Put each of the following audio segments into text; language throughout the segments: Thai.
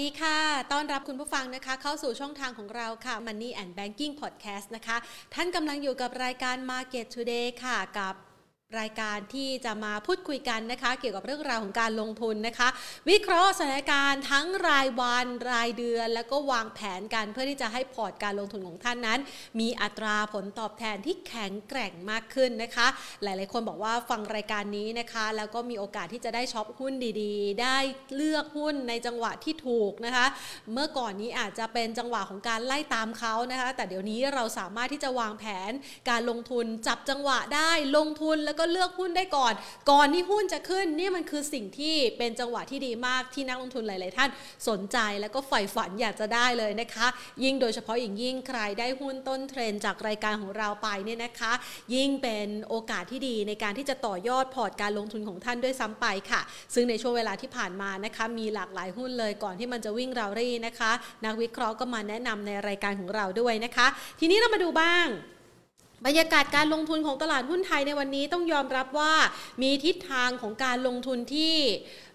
ดีค่ะ ต้อนรับคุณผู้ฟังนะคะ เข้าสู่ช่องทางของเราค่ะ Money and Banking Podcast นะคะ ท่านกำลังอยู่กับรายการ Market Today ค่ะ กับ รายการที่จะมาพูดคุยกันนะคะ เกี่ยวกับเรื่องราวของการลงทุนนะคะ วิเคราะห์สถานการณ์ทั้งรายวันรายเดือน แล้วก็วางแผนกันเพื่อที่จะให้พอร์ตการลงทุนของท่านนั้น มีอัตราผลตอบแทนที่แข็งแกร่งมากขึ้นนะคะ หลาย ๆ คนบอกว่าฟังรายการนี้นะคะ แล้วก็มีโอกาสที่จะได้ช็อปหุ้นดีๆ ได้เลือกหุ้นในจังหวะที่ถูกนะคะ เมื่อก่อนนี้อาจจะเป็นจังหวะของการไล่ตามเขานะคะ แต่เดี๋ยวนี้เราสามารถที่จะวางแผนการลงทุนจับจังหวะได้ลงทุนแล้วก็เลือกหุ้นได้ก่อน ก่อนที่หุ้นจะขึ้นนี่มันคือสิ่งที่เป็นจังหวะที่ดีมากที่นักลงทุนหลาย ๆ ท่านสนใจแล้วก็ใฝ่ฝันอยากจะได้เลยนะคะ ยิ่งโดยเฉพาะอย่างยิ่งใครได้หุ้นต้นเทรนจากรายการของเราไปเนี่ยนะคะ ยิ่งเป็นโอกาสที่ดีในการที่จะต่อยอดพอร์ตการลงทุนของท่านด้วยซ้ำไปค่ะ ซึ่งในช่วงเวลาที่ผ่านมานะคะ มีหลากหลายหุ้นเลยก่อนที่มันจะวิ่งราวรี่นะคะ นักวิเคราะห์ก็มาแนะนำในรายการของเราด้วยนะคะ ทีนี้เรามาดูบ้าง บรรยากาศการลงทุนของตลาดหุ้นไทยในวันนี้ต้องยอมรับว่ามีทิศทางของการลงทุนที่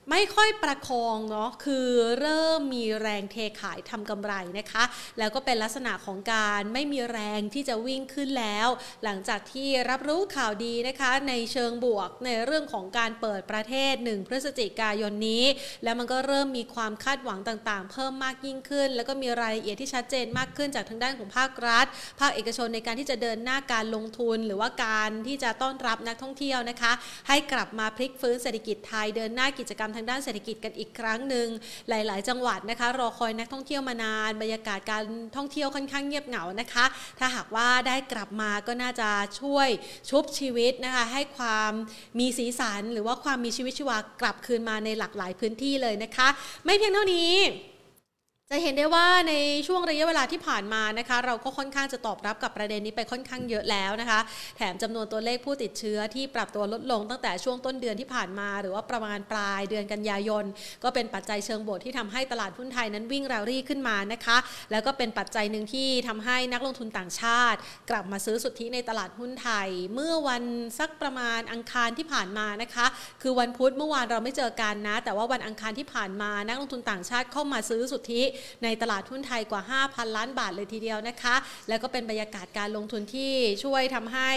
ไม่ค่อยประคองเนาะคือเริ่มมีแรงเทขายทำกำไรนะคะ แล้วก็เป็นลักษณะของการไม่มีแรงที่จะวิ่งขึ้นแล้ว หลังจากที่รับรู้ข่าวดีนะคะ ในเชิงบวกในเรื่องของการเปิดประเทศ 1 พฤศจิกายนนี้ แล้วมันก็เริ่มมีความคาดหวังต่างๆ เพิ่มมากยิ่งขึ้น แล้วก็มีรายละเอียดที่ชัดเจนมากขึ้นจากทางด้านของภาครัฐ ภาคเอกชนในการที่จะเดินหน้าการลงทุน หรือว่าการที่จะต้อนรับนักท่องเที่ยวนะคะ ให้กลับมาพลิกฟื้นเศรษฐกิจไทยเดินหน้ากิจกรรมทางด้านเศรษฐกิจกันอีกครั้งหนึ่งหลาย ๆ จังหวัดนะคะรอคอยนักท่องเที่ยวมานานบรรยากาศการท่องเที่ยวค่อนข้างเงียบเหงานะคะ ถ้าหากว่าได้กลับมาก็น่าจะช่วยชุบชีวิตนะคะให้ความมีสีสัน หรือว่าความมีชีวิตชีวากลับคืนมาในหลากหลายพื้นที่เลยนะคะ ไม่เพียงเท่านี้ จะเห็นได้ว่าในช่วงระยะเวลาที่ผ่านมานะคะ เราก็ค่อนข้างจะตอบรับกับประเด็นนี้ไปค่อนข้างเยอะแล้วนะคะ แถมจำนวนตัวเลขผู้ติดเชื้อที่ปรับตัวลดลงตั้งแต่ช่วงต้นเดือนที่ผ่านมา หรือว่าประมาณปลายเดือนกันยายน ก็เป็นปัจจัยเชิงบวกที่ทำให้ตลาดหุ้นไทยนั้นวิ่งรารี่ขึ้นมานะคะ แล้วก็เป็นปัจจัยหนึ่งที่ทำให้นักลงทุนต่างชาติ กลับมาซื้อสุทธิในตลาดหุ้นไทย เมื่อวันสักประมาณอังคารที่ผ่านมานะคะ คือวันพุธเมื่อวานเราไม่เจอกันนะ แต่ว่าวันอังคารที่ผ่านมานักลงทุนต่างชาติเข้ามาซื้อสุทธิในตลาดหุ้นไทยกว่า 5,000 ล้านบาทเลยทีเดียวนะคะ แล้วก็เป็นบรรยากาศการลงทุนที่ช่วยทำให้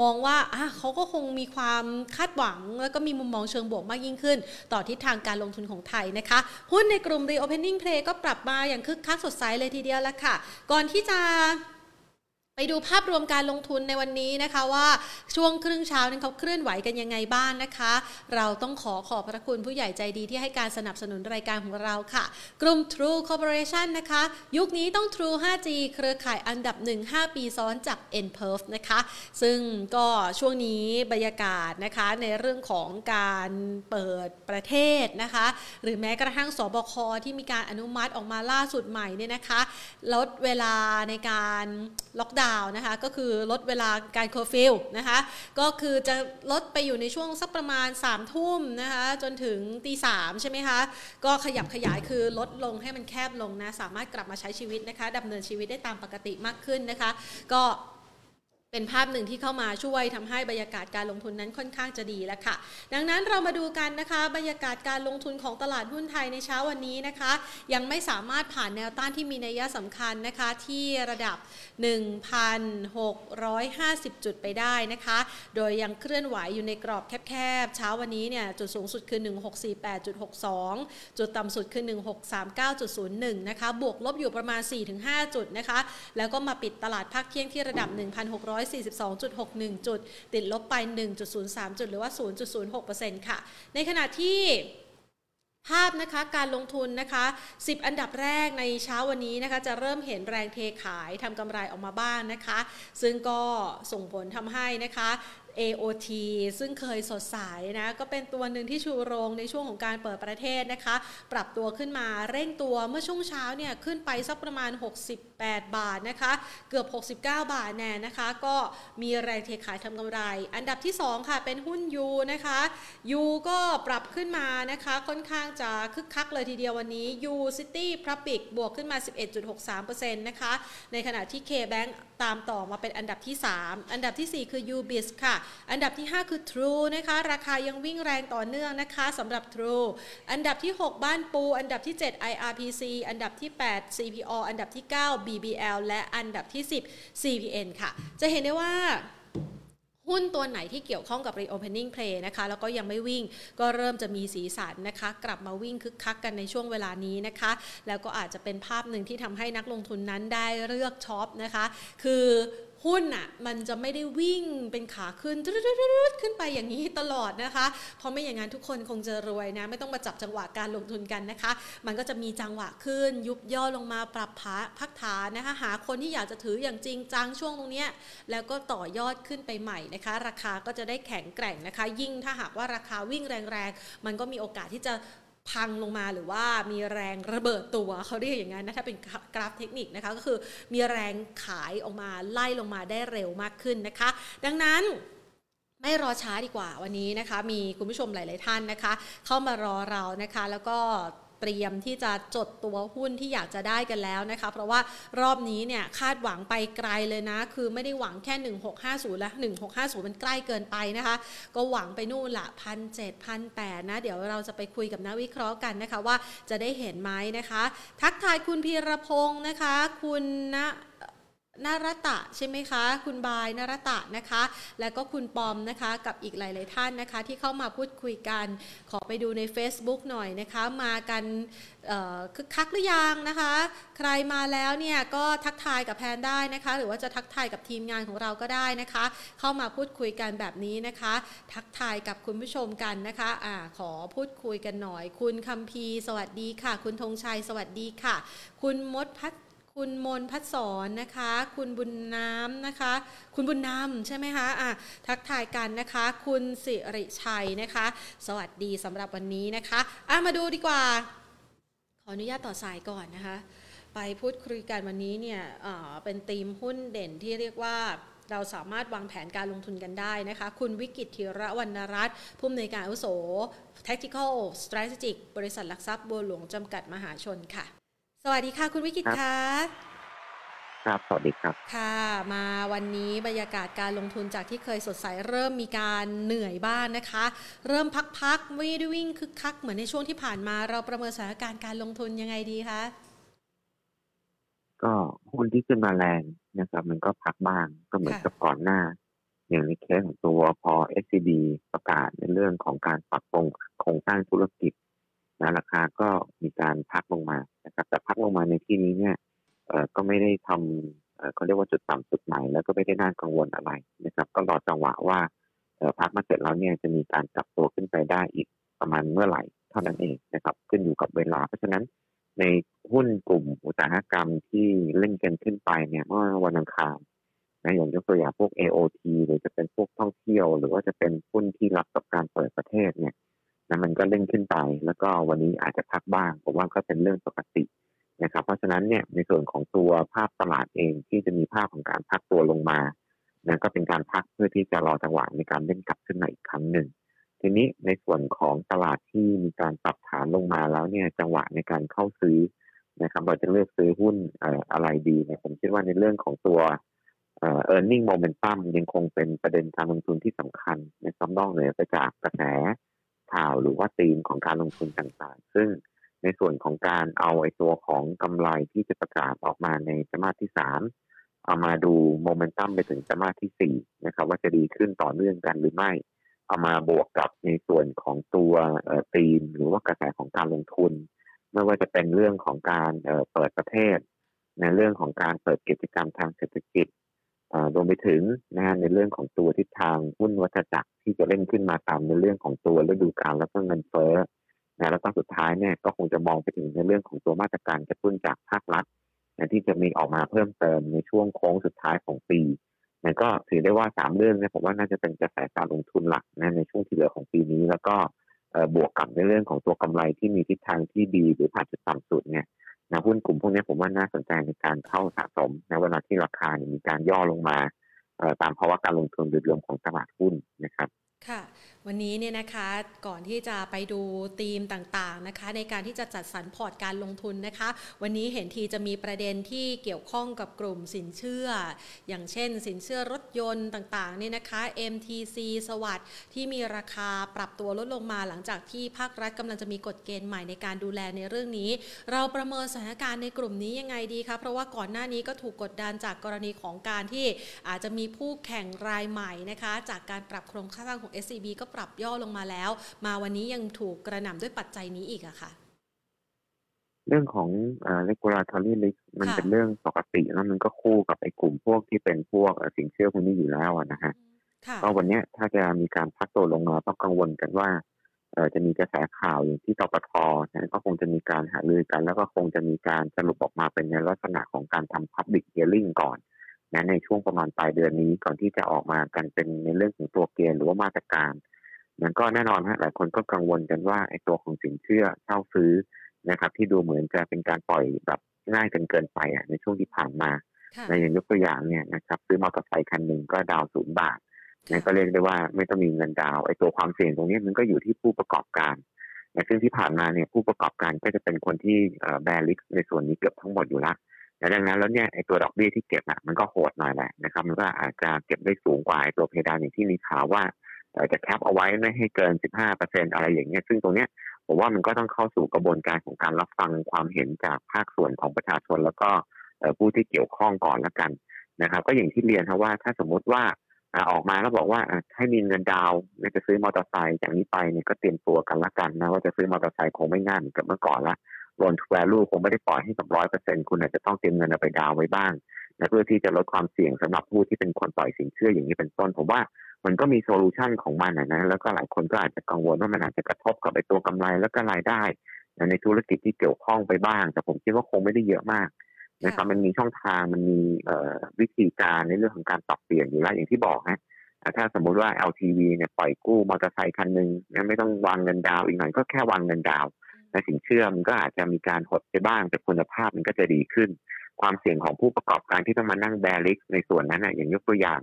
มองว่าเขาก็คงมีความคาดหวัง แล้วก็มีมุมมองเชิงบวกมากยิ่งขึ้น ต่อทิศทางการลงทุนของไทยนะคะ หุ้นในกลุ่ม Reopening Play ก็ปรับมาอย่างคึกคักสดใสเลยทีเดียวแล้วค่ะ ก่อนที่จะ ไปดูภาพรวมการลงทุนในวันนี้นะคะว่าช่วงครึ่งเช้านั้นเขาเคลื่อนไหวกันยังไงบ้างนะคะ เราต้องขอขอบพระคุณผู้ใหญ่ใจดีที่ให้การสนับสนุนรายการของเราค่ะ กลุ่ม True Corporation นะคะ ยุคนี้ต้อง True 5G เครือข่ายอันดับ 1 5 ปีซ้อนจาก n p e r f นะคะ ซึ่งก็ช่วงนี้บรรยากาศนะคะในเรื่องของการเปิดประเทศนะคะ หรือแม้กระทั่งศบคที่มีการอนุมัติออกมาล่าสุดใหม่เนี่ยนะคะลดเวลาในการล็อกดาวน์นะคะก็คือลดเวลาการเคอร์ฟิวนะคะก็คือจะลดไปอยู่ในช่วงสักประมาณ3ามทุ่มนะคะจนถึงตีสามใช่ไหมคะก็ขยับขยายคือลดลงให้มันแคบลงนะสามารถกลับมาใช้ชีวิตนะคะดำเนินชีวิตได้ตามปกติมากขึ้นนะคะ ก็ เป็นภาพหนึ่งที่เข้ามาช่วยทำให้บรรยากาศการลงทุนนั้นค่อนข้างจะดีแล้วค่ะ ดังนั้นเรามาดูกันนะคะ บรรยากาศการลงทุนของตลาดหุ้นไทยในเช้าวันนี้นะคะ ยังไม่สามารถผ่านแนวต้านที่มีนัยสำคัญนะคะ ที่ระดับ 1,650 จุดไปได้นะคะ โดยยังเคลื่อนไหวอยู่ในกรอบแคบๆ เช้าวันนี้เนี่ยจุดสูงสุดคือ 1648.62 จุดต่ำสุดคือ 1639.01 นะคะ บวกลบอยู่ประมาณ 4-5 จุดนะคะ แล้วก็มาปิดตลาดภาคเที่ยงที่ระดับ 1,600 142.61 จุด ติดลบไป 1.03 จุด หรือว่า 0.06%ค่ะ ในขณะที่ภาพนะคะการลงทุนนะคะ 10 อันดับแรกในเช้าวันนี้นะคะ จะเริ่มเห็นแรงเทขายทำกำไรออกมาบ้างนะคะ ซึ่งก็ส่งผลทำให้นะคะ AOT ซึ่งเคยสดใสนะ ก็เป็นตัวหนึ่งที่ชูโรงในช่วงของการเปิดประเทศนะคะ ปรับตัวขึ้นมาเร่งตัวเมื่อช่วงเช้าเนี่ย ขึ้นไปสักประมาณ 68 บาทนะคะ เกือบ 69 บาทแน่นะคะ ก็มีแรงเทขายทำกำไร อันดับที่ 2 ค่ะ เป็นหุ้นยูนะคะยูก็ปรับขึ้นมานะคะ ค่อนข้างจะคึกคักเลยทีเดียววันนี้ยูซิตี้พรับิกบวกขึ้นมา 11.63%นะคะ ในขณะที่ K-Bank ตามต่อมาเป็นอันดับที่ 3 อันดับที่ 4 คือ UBIS ค่ะ อันดับที่ 5 คือ True นะคะ ราคายังวิ่งแรงต่อเนื่องนะคะสำหรับ True อันดับที่ 6 บ้านปู อันดับที่ 7 IRPC อันดับที่ 8 CPO อันดับที่ 9 BBL และอันดับที่ 10 CPN ค่ะ จะเห็นได้ว่าหุ้นตัวไหนที่เกี่ยวข้องกับ reopening play นะคะแล้วก็ยังไม่วิ่งก็เริ่มจะมีสีสันนะคะ กลับมาวิ่งคึกคักกันในช่วงเวลานี้นะคะ แล้วก็อาจจะเป็นภาพหนึ่งที่ทำให้นักลงทุนนั้นได้เลือกช็อปนะคะ คือ หุ้นอะมันจะไม่ได้วิ่งเป็นขาขึ้นขึ้นไปอย่างนี้ตลอดนะคะ เพราะไม่อย่างนั้นทุกคนคงจะรวยนะ ไม่ต้องมาจับจังหวะการลงทุนกันนะคะ มันก็จะมีจังหวะขึ้น ยุบย่อลงมาปรับพักฐานนะคะ หาคนที่อยากจะถืออย่างจริงจังช่วงตรงนี้แล้วก็ต่อยอดขึ้นไปใหม่นะคะ ราคาก็จะได้แข็งแกร่งนะคะ ยิ่งถ้าหากว่าราคาวิ่งแรงๆ มันก็มีโอกาสที่จะ พังลงมาหรือว่ามีแรงระเบิดตัวเขาเรียกอย่างนั้นนะถ้าเป็นกราฟเทคนิคนะคะก็คือมีแรงขายออกมาไล่ลงมาได้เร็วมากขึ้นนะคะ ดังนั้นไม่รอช้าดีกว่าวันนี้นะคะ มีคุณผู้ชมหลาย ๆ ท่านนะคะ เข้ามารอเรานะคะ แล้วก็ เตรียมที่จะจดตัวหุ้นที่อยากจะได้กันแล้วนะคะ เพราะว่ารอบนี้เนี่ยคาดหวังไปไกลเลยนะ คือไม่ได้หวังแค่ 1650 แล้ว1650 มันใกล้เกินไปนะคะ ก็หวังไปนู่นละพันเจ็ดพันแปดนะ เดี๋ยวเราจะไปคุยกับนักวิเคราะห์กันนะคะว่าจะได้เห็นไหมนะคะ ทักทายคุณพีรพงศ์นะคะ คุณนะ นารตะใช่ไหมคะ คุณบายนารตะนะคะ แล้วก็คุณปอมนะคะกับอีกหลาย ๆ ท่านนะคะ ที่เข้ามาพูดคุยกัน ขอไปดูใน Facebook หน่อยนะคะ มากันคึกคักหรือยังนะคะ ใครมาแล้วเนี่ยก็ทักทายกับแพนได้นะคะ หรือว่าจะทักทายกับทีมงานของเราก็ได้นะคะ เข้ามาพูดคุยกันแบบนี้นะคะ ทักทายกับคุณผู้ชมกันนะคะอ่าขอพูดคุยกันหน่อย คุณคัมพีสวัสดีค่ะ คุณธงชัยสวัสดีค่ะ คุณมดพัฒ คุณมนพัฒสอนนะคะ คุณบุญน้ำนะคะ คุณบุญน้ำใช่ไหมคะอะทักทายกันนะคะ คุณสิริชัยนะคะ สวัสดีสำหรับวันนี้นะคะอะมาดูดีกว่า ขออนุญาตต่อสายก่อนนะคะ ไปพูดคุยกันวันนี้เนี่ยเป็นธีมหุ้นเด่นที่เรียกว่าเราสามารถวางแผนการลงทุนกันได้นะคะ คุณวิกิตธีระวรรณรัตน์ผู้อำนวยการอุโส Tactical Strategic บริษัทหลักทรัพย์บัวหลวงจำกัดมหาชนค่ะ สวัสดีค่ะ คุณวิกิตค่ะครับ สวัสดีครับ ค่ะ มาวันนี้บรรยากาศการลงทุนจากที่เคยสดใสเริ่มมีการเหนื่อยบ้างนนะคะ เริ่มพักๆไม่ได้วิ่งคึกคักเหมือนในช่วงที่ผ่านมาเราประเมินสถานการณ์การลงทุนยังไงดีคะก็หุ้นที่ขึ้นมาแรงนะครับ มันก็พักบ้างก็เหมือนกับก่อนหน้า อย่างในเคสของตัวพอ SCB ประกาศในเรื่องของการปรับปรุงโครงสร้างธุรกิจ นะราคาก็มีการพักลงมานะครับ แต่พักลงมาในที่นี้เนี่ยก็ไม่ได้ทำเขาเรียกว่าจุดต่ำจุดใหม่แล้วก็ไม่ได้น่ากังวลอะไรนะครับ ก็รอจังหวะว่าพักมาเสร็จแล้วเนี่ยจะมีการกลับตัวขึ้นไปได้อีกประมาณเมื่อไหร่เท่านั้นเองนะครับ ขึ้นอยู่กับเวลา เพราะฉะนั้นในหุ้นกลุ่มอุตสาหกรรมที่เล่นกันขึ้นไปเนี่ยเมื่อวันอังคารนะอย่างยกตัวอย่างพวก AOT หรือจะเป็นพวกท่องเที่ยว หรือว่าจะเป็นหุ้นที่รับกับการเปิดประเทศเนี่ย นะมันก็เล่นขึ้นไป แล้วก็วันนี้อาจจะพักบ้างผมว่าก็เป็นเรื่องปกตินะครับ เพราะฉะนั้นเนี่ยในส่วนของตัวภาพตลาดเองที่จะมีภาพของการพักตัวลงมานะก็เป็นการพักเพื่อที่จะรอจังหวะในการเล่นกลับขึ้นมาอีกครั้งหนึ่งทีนี้ในส่วนของตลาดที่มีการปรับฐานลงมาแล้วเนี่ยจังหวะในการเข้าซื้อนะครับเราจะเลือกซื้อหุ้นอะไรดีเนี่ยผมคิดว่าในเรื่องของตัวเออ earning momentum ยังคงเป็นประเด็นการลงทุนที่สำคัญนะครับนอกเหนือไปจากกระแส ข่าวหรือว่าธีมของการลงทุนต่างๆ ซึ่งในส่วนของการเอาไอ้ตัวของกำไรที่จะประกาศออกมาในจมาที่สามเอามาดูโมเมนตัมไปถึงจมาที่สี่นะครับ ว่าจะดีขึ้นต่อเนื่องกันหรือไม่ เอามาบวกกับในส่วนของตัวธีม หรือว่ากระแสของการลงทุน ไม่ว่าจะเป็นเรื่องของการเปิดประเทศ ในเรื่องของการเปิดกิจกรรมทางเศรษฐกิจ รวมไปถึงนะในเรื่องของตัวทิศทางหุ้นวัฏจักรที่จะเล่นขึ้นมาตามในเรื่องของตัวฤดูกาลแล้วก็เงินเฟ้อนะแล้วก็สุดท้ายเนี่ยก็คงจะมองไปถึงในเรื่องของตัวมาตรการกระตุ้นจากภาครัฐนะที่จะมีออกมาเพิ่มเติมในช่วงโค้งสุดท้ายของปีนะก็ถือได้ว่าสามเรื่องเนี่ยผมว่าน่าจะเป็นกระแสการลงทุนหลักนะในช่วงที่เหลือของปีนี้แล้วก็บวกกับในเรื่องของตัวกำไรที่มีทิศทางที่ดีหรือผ่านจุดต่ำสุดเนี่ย นะหุ้นกลุ่มพวกนี้ผมว่าน่าสนใจในการเข้าสะสมในเวลาที่ราคามีการย่อลงมาตามภาวะการลงทุนโดยรวมของตลาดหุ้นนะครับ ค่ะ วันนี้เนี่ยนะคะก่อนที่จะไปดูธีมต่างๆนะคะ ในการที่จะจัดสรรพอร์ตการลงทุนนะคะ วันนี้เห็นทีจะมีประเด็นที่เกี่ยวข้องกับกลุ่มสินเชื่อ อย่างเช่น สินเชื่อรถยนต์ต่างๆเนี่ยนะคะ MTC สวัสด์ที่มีราคาปรับตัวลดลงมาหลังจากที่ภาครัฐกำลังจะมีกฎเกณฑ์ใหม่ในการดูแลในเรื่องนี้ เราประเมินสถานการณ์ในกลุ่มนี้ยังไงดีคะเพราะว่าก่อนหน้านี้ก็ถูกกดดันจากกรณีของการที่อาจจะมีผู้แข่งรายใหม่นะคะ จากการปรับโครงสร้างของ SCB ก็ปรับย่อลงมาแล้ว มาวันนี้ยังถูกกระหน่ำด้วยปัจจัยนี้อีกอะค่ะ เรื่องของเอ่อ regulatory risk มันเป็นเรื่องปกติแล้วมันก็คู่กับไอ้กลุ่มพวกที่เป็นพวกสินเชื่อพวกนี้อยู่แล้วนะฮะก็วันนี้ถ้าจะมีการพักตัวลงมาต้องกังวลกันว่าเออจะมีกระแสข่าวอย่างที่ตปทนะก็คงจะมีการหารือกัน แล้วก็คงจะมีการสรุปออกมาเป็นในลักษณะของการทำ public hearing ก่อนนะในช่วงประมาณปลายเดือนนี้ก่อนที่จะออกมากันเป็นในเรื่องของตัวเกณฑ์หรือว่ามาตรการ นั้นก็แน่นอนฮะหลายคนก็กังวลกันว่าไอ้ตัวของสินเชื่อเช่าซื้อนะครับ ที่ดูเหมือนจะเป็นการปล่อยแบบง่ายเกินเกินไปอะในช่วงที่ผ่านมาในอย่างยกตัวอย่างเนี่ยนะครับซื้อมอเตอร์ไซค์คันหนึ่งก็ดาวศูนย์บาทนั่นก็เรียกได้ว่าไม่ต้องมีเงินดาวไอ้ตัวความเสี่ยงตรงนี้มันก็อยู่ที่ผู้ประกอบการนะซึ่งที่ผ่านมาเนี่ยผู้ประกอบการก็จะเป็นคนที่แบริกในส่วนนี้เกือบทั้งหมดอยู่แล้วดังนั้นแล้วเนี่ยไอ้ตัวดอกเบี้ยที่เก็บอะมันก็โหดหน่อยแหละนะครับ มันก็อาจจะเก็บได้สูงกว่าไอ้ตัวเพดานอย่างที่มีข่าวว่า จะแคปเอาไว้ไม่ให้เกิน 15%อะไรอย่างเงี้ยซึ่งตรงเนี้ยผมว่ามันก็ต้องเข้าสู่กระบวนการของการรับฟังความเห็นจากภาคส่วนของประชาชน แล้วก็ผู้ที่เกี่ยวข้องก่อนละกันนะครับ ก็อย่างที่เรียนครับว่าถ้าสมมุติว่าออกมาแล้วบอกว่าให้มีเงินดาวน์จะซื้อมอเตอร์ไซค์จากนี้ไปเนี่ยก็เตรียมตัวกันละกันนะว่าจะซื้อมอเตอร์ไซค์คงไม่ง่ายเหมือนกับเมื่อก่อนละ loan to value คงไม่ได้ปล่อยให้กับร้อยเปอร์เซ็นต์คุณอาจจะต้องเตรียมเงินเอาไปดาวน์ไว้บ้างนะเพื่อที่จะลดความเสี่ยงสำหรับผู้ที่เป็นคนปล่อยสินเชื่ออย่างนี้เป็นต้นผมว่า มันก็มี solution ของมันนะแล้วก็หลายคนก็อาจจะกังวลว่ามันอาจจะกระทบกับไอ้ตัวกำไรแล้วก็รายได้ในธุรกิจที่เกี่ยวข้องไปบ้าง แต่ผมคิดว่าคงไม่ได้เยอะมากนะครับมันมีช่องทางมันมีวิธีการในเรื่องของการปรับเปลี่ยนอยู่แล้วอย่างที่บอกนะถ้าสมมุติว่า LTV เนี่ยปล่อยกู้มอเตอร์ไซค์คันหนึ่งไม่ต้องวางเงินดาวอีกหน่อยก็แค่วางเงินดาวในสินเชื่อมันก็อาจจะมีการหดไปบ้าง แต่คุณภาพมันก็จะดีขึ้น ความเสี่ยงของผู้ประกอบการที่ต้องมานั่งแบริกในส่วนนั้นนะอย่างยกตัวอย่าง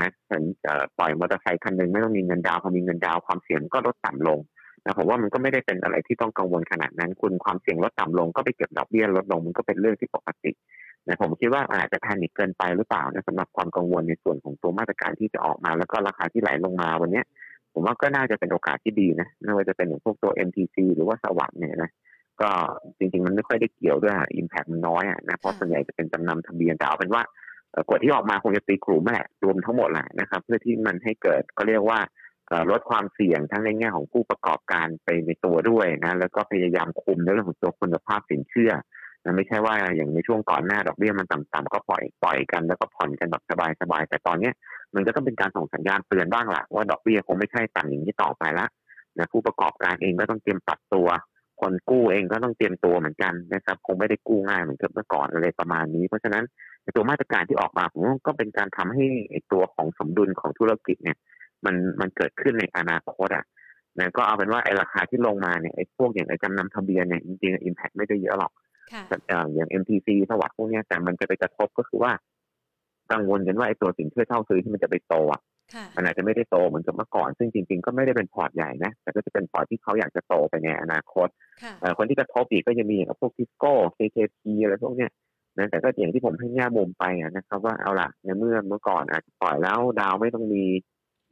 นะฉันจะปล่อยมอเตอร์ไซค์คันหนึ่งไม่ต้องมีเงินดาวพอมีเงินดาวความเสี่ยงก็ลดต่ำลงนะผมว่ามันก็ไม่ได้เป็นอะไรที่ต้องกังวลขนาดนั้น คุณความเสี่ยงลดต่ำลงก็ไปเก็บดอกเบี้ยลดลงมันก็เป็นเรื่องที่ปกตินะผมคิดว่าอาจจะแพนิคเกินไปหรือเปล่านะสำหรับความกังวลในส่วนของตัวมาตรการที่จะออกมา แล้วก็ราคาที่ไหลลงมาวันนี้ผมว่าก็น่าจะเป็นโอกาสที่ดีนะไม่ว่าจะเป็นอย่างพวกตัว MTC หรือว่าสวัสด์เนี่ยนะก็จริงๆมันไม่ค่อยได้เกี่ยวด้วยอิมแพคมันน้อยอะนะเพราะส่วนใหญ่จะเป็นจำนำทะเบียนแต่เอาเป็นว่า กฎที่ออกมาคงจะตีกลุ่มแหละรวมทั้งหมดแหละนะครับ เพื่อที่มันให้เกิดก็เรียกว่าลดความเสี่ยงทั้งในแง่ของผู้ประกอบการไปในตัวด้วยนะแล้วก็พยายามคุมในเรื่องของตัวคุณภาพสินเชื่อนะไม่ใช่ว่าอย่างในช่วงก่อนหน้าดอกเบี้ยมันต่ำๆก็ปล่อยปล่อยกันแล้วก็ผ่อนกันแบบสบายๆแต่ตอนนี้มันก็ต้องเป็นการส่งสัญญาณเตือนบ้างแหละว่าดอกเบี้ยคงไม่ใช่ต่ำอย่างนี้ต่อไปละนะผู้ประกอบการเองก็ต้องเตรียมปรับตัว คนกู้เองก็ต้องเตรียมตัวเหมือนกันนะครับคงไม่ได้กู้ง่ายเหมือนกับเมื่อก่อนอะไรประมาณนี้ เพราะฉะนั้นตัวมาตรการที่ออกมาผมก็เป็นการทำให้ตัวของสมดุลของธุรกิจเนี่ย มันมันเกิดขึ้นในอนาคตอะนะก็เอาเป็นว่าไอ้ราคาที่ลงมาเนี่ยไอ้พวกอย่างไอ้จำนำทะเบียนเนี่ยจริงๆ impact ไม่ได้เยอะหรอกแต่อย่าง MTC สวัสดิ์พวกนี้แต่มันจะไปกระทบก็คือว่า กังวลกันว่าไอ้ตัวสินเชื่อเช่าซื้อที่มันจะไปโตอะ มันอาจจะไม่ได้โตเหมือนกับเมื่อก่อน ซึ่งจริง ๆ ก็ไม่ได้เป็นพอร์ตใหญ่นะ แต่ก็จะเป็นพอร์ตที่เขาอยากจะโตไปในอนาคต คนที่กระทบอีกก็จะมีอย่างพวกทิสโก้ KKP อะไรพวกเนี้ยนะแต่ก็อย่างที่ผมให้แง่มุมไปนะครับว่าเอาล่ะในเมื่อเมื่อก่อนอาจจะปล่อยแล้วดาวไม่ต้องมี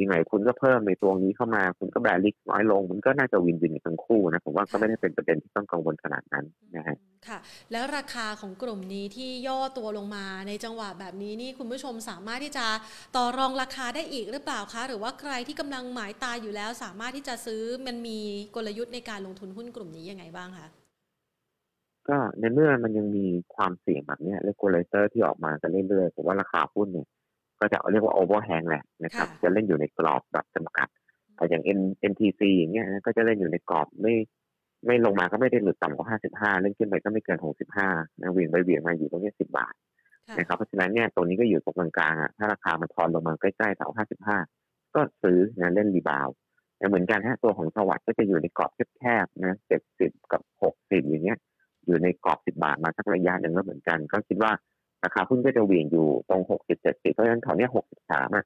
ยังไงคุณก็เพิ่มในตัวนี้เข้ามา คุณก็แบริกน้อยลง มันก็น่าจะวินวินทั้งคู่นะผมว่าก็ไม่ได้เป็นประเด็นที่ต้องกังวลขนาดนั้นนะฮะค่ะ แล้วราคาของกลุ่มนี้ที่ย่อตัวลงมาในจังหวะแบบนี้นี่คุณผู้ชมสามารถที่จะต่อรองราคาได้อีกหรือเปล่าคะ หรือว่าใครที่กำลังหมายตาอยู่แล้ว สามารถที่จะซื้อมันมีกลยุทธ์ในการลงทุนหุ้นกลุ่มนี้ยังไงบ้างคะก็ในเมื่อมันยังมีความเสี่ยงแบบนี้ regulator ที่ออกมากันเรื่อยๆผมว่าราคาหุ้นเนี่ย ก็จะเรียกว่า overhang แหละนะครับ จะเล่นอยู่ในกรอบแบบจำกัดอย่าง MTC อย่างเงี้ยก็จะเล่นอยู่ในกรอบไม่ไม่ลงมาก็ไม่ได้หลุดต่ำกว่า 55 เล่นขึ้นไปก็ไม่เกิน 65นะเวียงไปเวียงมาอยู่ตรงนี้ 10 บาทนะครับเพราะฉะนั้นเนี่ยตัวนี้ก็อยู่ตรงกลางๆอะถ้าราคามันทอนลงมาใกล้ๆแถว55 ก็ซื้อนะเล่น rebound แต่เหมือนกันฮะตัวของสวัสดิ์ก็จะอยู่ในกรอบแคบๆนะ70 กับ 60 อย่างเงี้ยอยู่ในกรอบ 10 บาทมาสักระยะหนึ่งแล้วเหมือนกัน ก็คิดว่า ราคาหุ้นก็จะเวียงอยู่ตรง60 70เจ็ดสี่เพราะฉะนั้นแถวนี้63อะ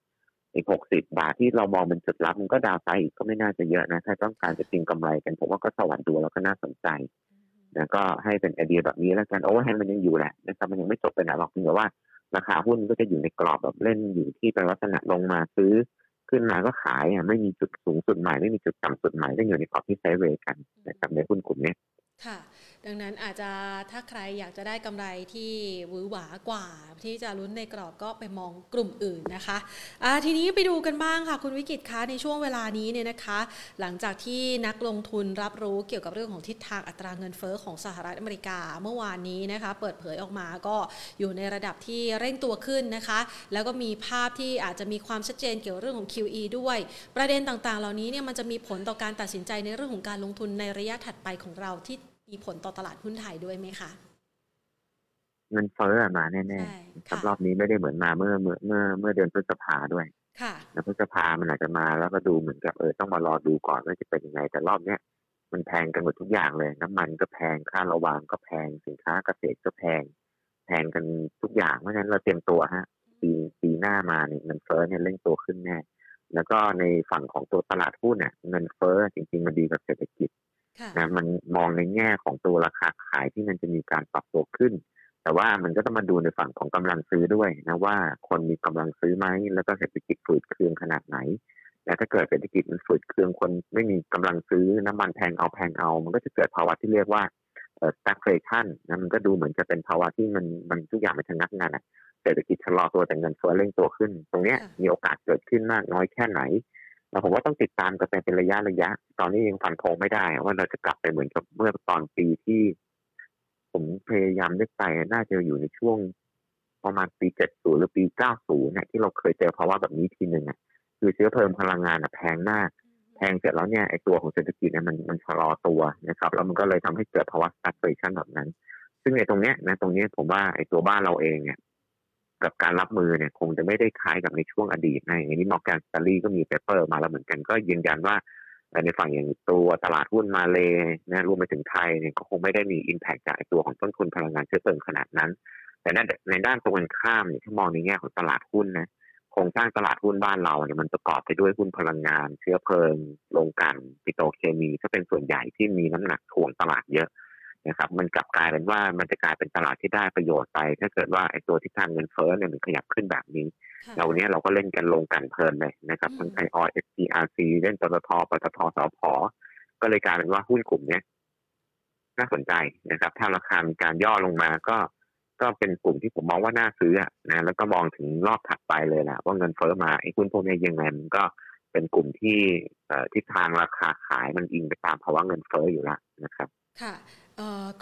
อีกหกสิบบาทที่เรามองเป็นจุดรับมันก็ downside อีกก็ไม่น่าจะเยอะนะ ถ้าต้องการจะเก็งกำไรกัน ผมว่าก็สวัสดิ์แล้วก็น่าสนใจนะก็ให้เป็นไอเดียแบบนี้แล้วกัน overhang มันยังอยู่แหละนะครับมันยังไม่จบไปไหนหรอกเพียงแต่ว่าราคาหุ้นก็จะอยู่ในกรอบแบบเล่นอยู่ที่เป็นลักษณะลงมาซื้อ ขึ้นมาก็ขายอะไม่มีจุดสูงสุดใหม่ไม่มีจุดต่ำสุดใหม่ก็อยู่ในกรอบที่ไซเวย์กันนะครับในหุ้นกลุ่มนี้ค่ะ ดังนั้นอาจจะถ้าใครอยากจะได้กำไรที่หวือหวากว่า ที่จะลุ้นในกรอบก็ไปมองกลุ่มอื่นนะคะะทีนี้ไปดูกันบ้างค่ะ คุณวิกิตคะในช่วงเวลานี้เนี่ยนะคะ หลังจากที่นักลงทุนรับรู้เกี่ยวกับเรื่องของทิศทางอัตราเงินเฟอ้อของสหรัฐอเมริกาเมื่อวานนี้นะคะ เปิดเผยออกมาก็อยู่ในระดับที่เร่งตัวขึ้นนะคะ แล้วก็มีภาพที่อาจจะมีความชัดเจนเกี่ยวกับเรื่องของ QE ด้วย ประเด็นต่างๆ เหล่านี้เนี่ยมันจะมีผลต่อการตัดสินใจในเรื่องของการลงทุนในระยะถัดไปของเราที่ มีผลต่อตลาดหุ้นไทยด้วยไหมคะเงินเฟ้อมาแน่ๆครับรอบนี้ไม่ได้เหมือนมาเมื่อเมื่อเมื่อเมื่อเดือนพฤษภาด้วยค่ะแล้วพฤษภามันอาจจะมาแล้วก็ดูเหมือนกับเออต้องมารอดูก่อนว่าจะเป็นยังไง แต่รอบเนี้ยมันแพงกันหมดทุกอย่างเลย น้ำมันก็แพงค่าระวางก็แพงสินค้าเกษตรก็แพง แพงกันทุกอย่างเพราะฉะนั้นเราเตรียมตัวฮะปีปีหน้ามาเนี่ยเงินเฟ้อเนี่ยเร่งตัวขึ้นแน่แล้วก็ในฝั่งของตัวตลาดหุ้นเนี่ยเงินเฟ้อจริง ๆ มันดีกับเศรษฐกิจ นะมันมองในแง่ของตัวราคาขายที่มันจะมีการปรับตัวขึ้น แต่ว่ามันก็ต้องมาดูในฝั่งของกำลังซื้อด้วยนะว่าคนมีกำลังซื้อไหมแล้วก็เศรษฐกิจฝืดเคืองขนาดไหนและถ้าเกิดเศรษฐกิจมันฝืดเคืองคนไม่มีกำลังซื้อน้ำมันแพงเอาแพงเอา มันก็จะเกิดภาวะที่เรียกว่าเอ่อ stagflation นะมันก็ดูเหมือนจะเป็นภาวะที่มันมันทุกอย่างมันชะงักงานอะเศรษฐกิจชะลอตัวแต่เงินเฟ้อเร่งตัวขึ้น ตรงเนี้ยมีโอกาสเกิดขึ้นมากน้อยแค่ไหน แล้วผมว่าต้องติดตามกันเป็นระยะระยะ ตอนนี้ยังฟันธงไม่ได้ ว่าเราจะกลับไปเหมือนกับเมื่อตอนปีที่ ผมพยายามนึกไปน่าจะอยู่ในช่วงประมาณปีเจ็ดศูนย์หรือปีเก้าศูนย์เนี่ยที่เราเคยเจอภาวะแบบนี้ทีหนึ่งอะคือเชื้อเพลิงพลังงานอะแพงมาก แพงเสร็จแล้วเนี่ยไอตัวของเศรษฐกิจเนี่ยมันมันชะลอตัวนะครับแล้วมันก็เลยทำให้เกิดภาวะ stagflation แบบนั้น ซึ่งในตรงเนี้ยนะตรงเนี้ยผมว่าไอตัวบ้านเราเองเนี่ย กับการรับมือเนี่ยคงจะไม่ได้คล้ายกับในช่วงอดีตนะอย่างนี้ Morgan Stanley ก็มี paper มาแล้วเหมือนกันก็ยืนยันว่าในฝั่งอย่างตัวตลาดหุ้นมาเลยนะรวมไปถึงไทยเนี่ยก็คงไม่ได้มี impact จากตัวของต้นทุนพลังงานเชื้อเพลิงขนาดนั้น แต่ในด้านตรงกันข้ามเนี่ยถ้ามองในแง่ของตลาดหุ้นนะโครงสร้างตลาดหุ้นบ้านเราเนี่ยมันประกอบไปด้วยหุ้นพลังงาน เชื้อเพลิงโรงกลั่นปิโตรเคมีถ้าเป็นส่วนใหญ่ที่มีน้ำหนักถ่วงตลาดเยอะ นะครับมันกลับกลายเป็นว่ามันจะกลายเป็นตลาดที่ได้ประโยชน์ไป ถ้าเกิดว่าไอ้ตัวทิศทางเงินเฟ้อเนี่ยมันขยับขึ้นแบบนี้เราเนี้ยเราก็เล่นโรงกลั่นเพลินเลยนะครับทั้ง IRPC เล่นปตทปตทสผก็เลยกลายเป็นว่าหุ้นกลุ่มเนี้ยน่าสนใจนะครับ ถ้าราคามีการย่อลงมาก็ก็เป็นกลุ่มที่ผมมองว่าน่าซื้อนะแล้วก็มองถึงรอบถัดไปเลยแหละว่าเงินเฟ้อมาไอ้หุ้นพวกนี้ยังไงมันก็เป็นกลุ่มที่ทิศทางราคาขายมันอิงไปตามภาวะเงินเฟ้ออยู่แล้วนะครับ ค่ะ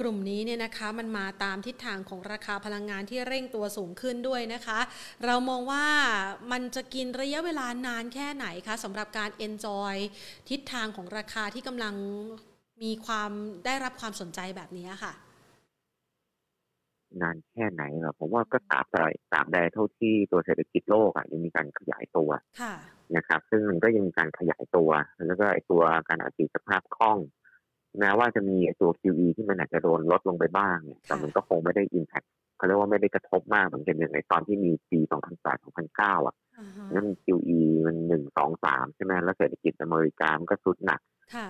กลุ่มนี้เนี่ยนะคะมันมาตามทิศทางของราคาพลังงานที่เร่งตัวสูงขึ้นด้วยนะคะ เรามองว่ามันจะกินระยะเวลานานแค่ไหนคะสำหรับการ enjoy ทิศทางของราคาที่กำลังมีความได้รับความสนใจแบบนี้ค่ะ นานแค่ไหนเหรอผมว่าก็ตราบใดตราบใดเท่าที่ตัวเศรษฐกิจโลกอะยังมีการขยายตัวนะครับ ซึ่งมันก็ยังมีการขยายตัว แล้วก็ไอตัวการอัติสภาพคล่อง แม้ว่าจะมีตัว QE ที่มันอาจจะโดนลดลงไปบ้างเนี่ยแต่มันก็คงไม่ได้อิมแพคเขาเรียกว่าไม่ได้กระทบมากเหมือนกันอย่างในตอนที่มีปี2008 2009 อะนั่น QE มันหนึ่งสองสามใช่ไหมแล้วเศรษฐกิจอเมริกามันก็สุดหนัก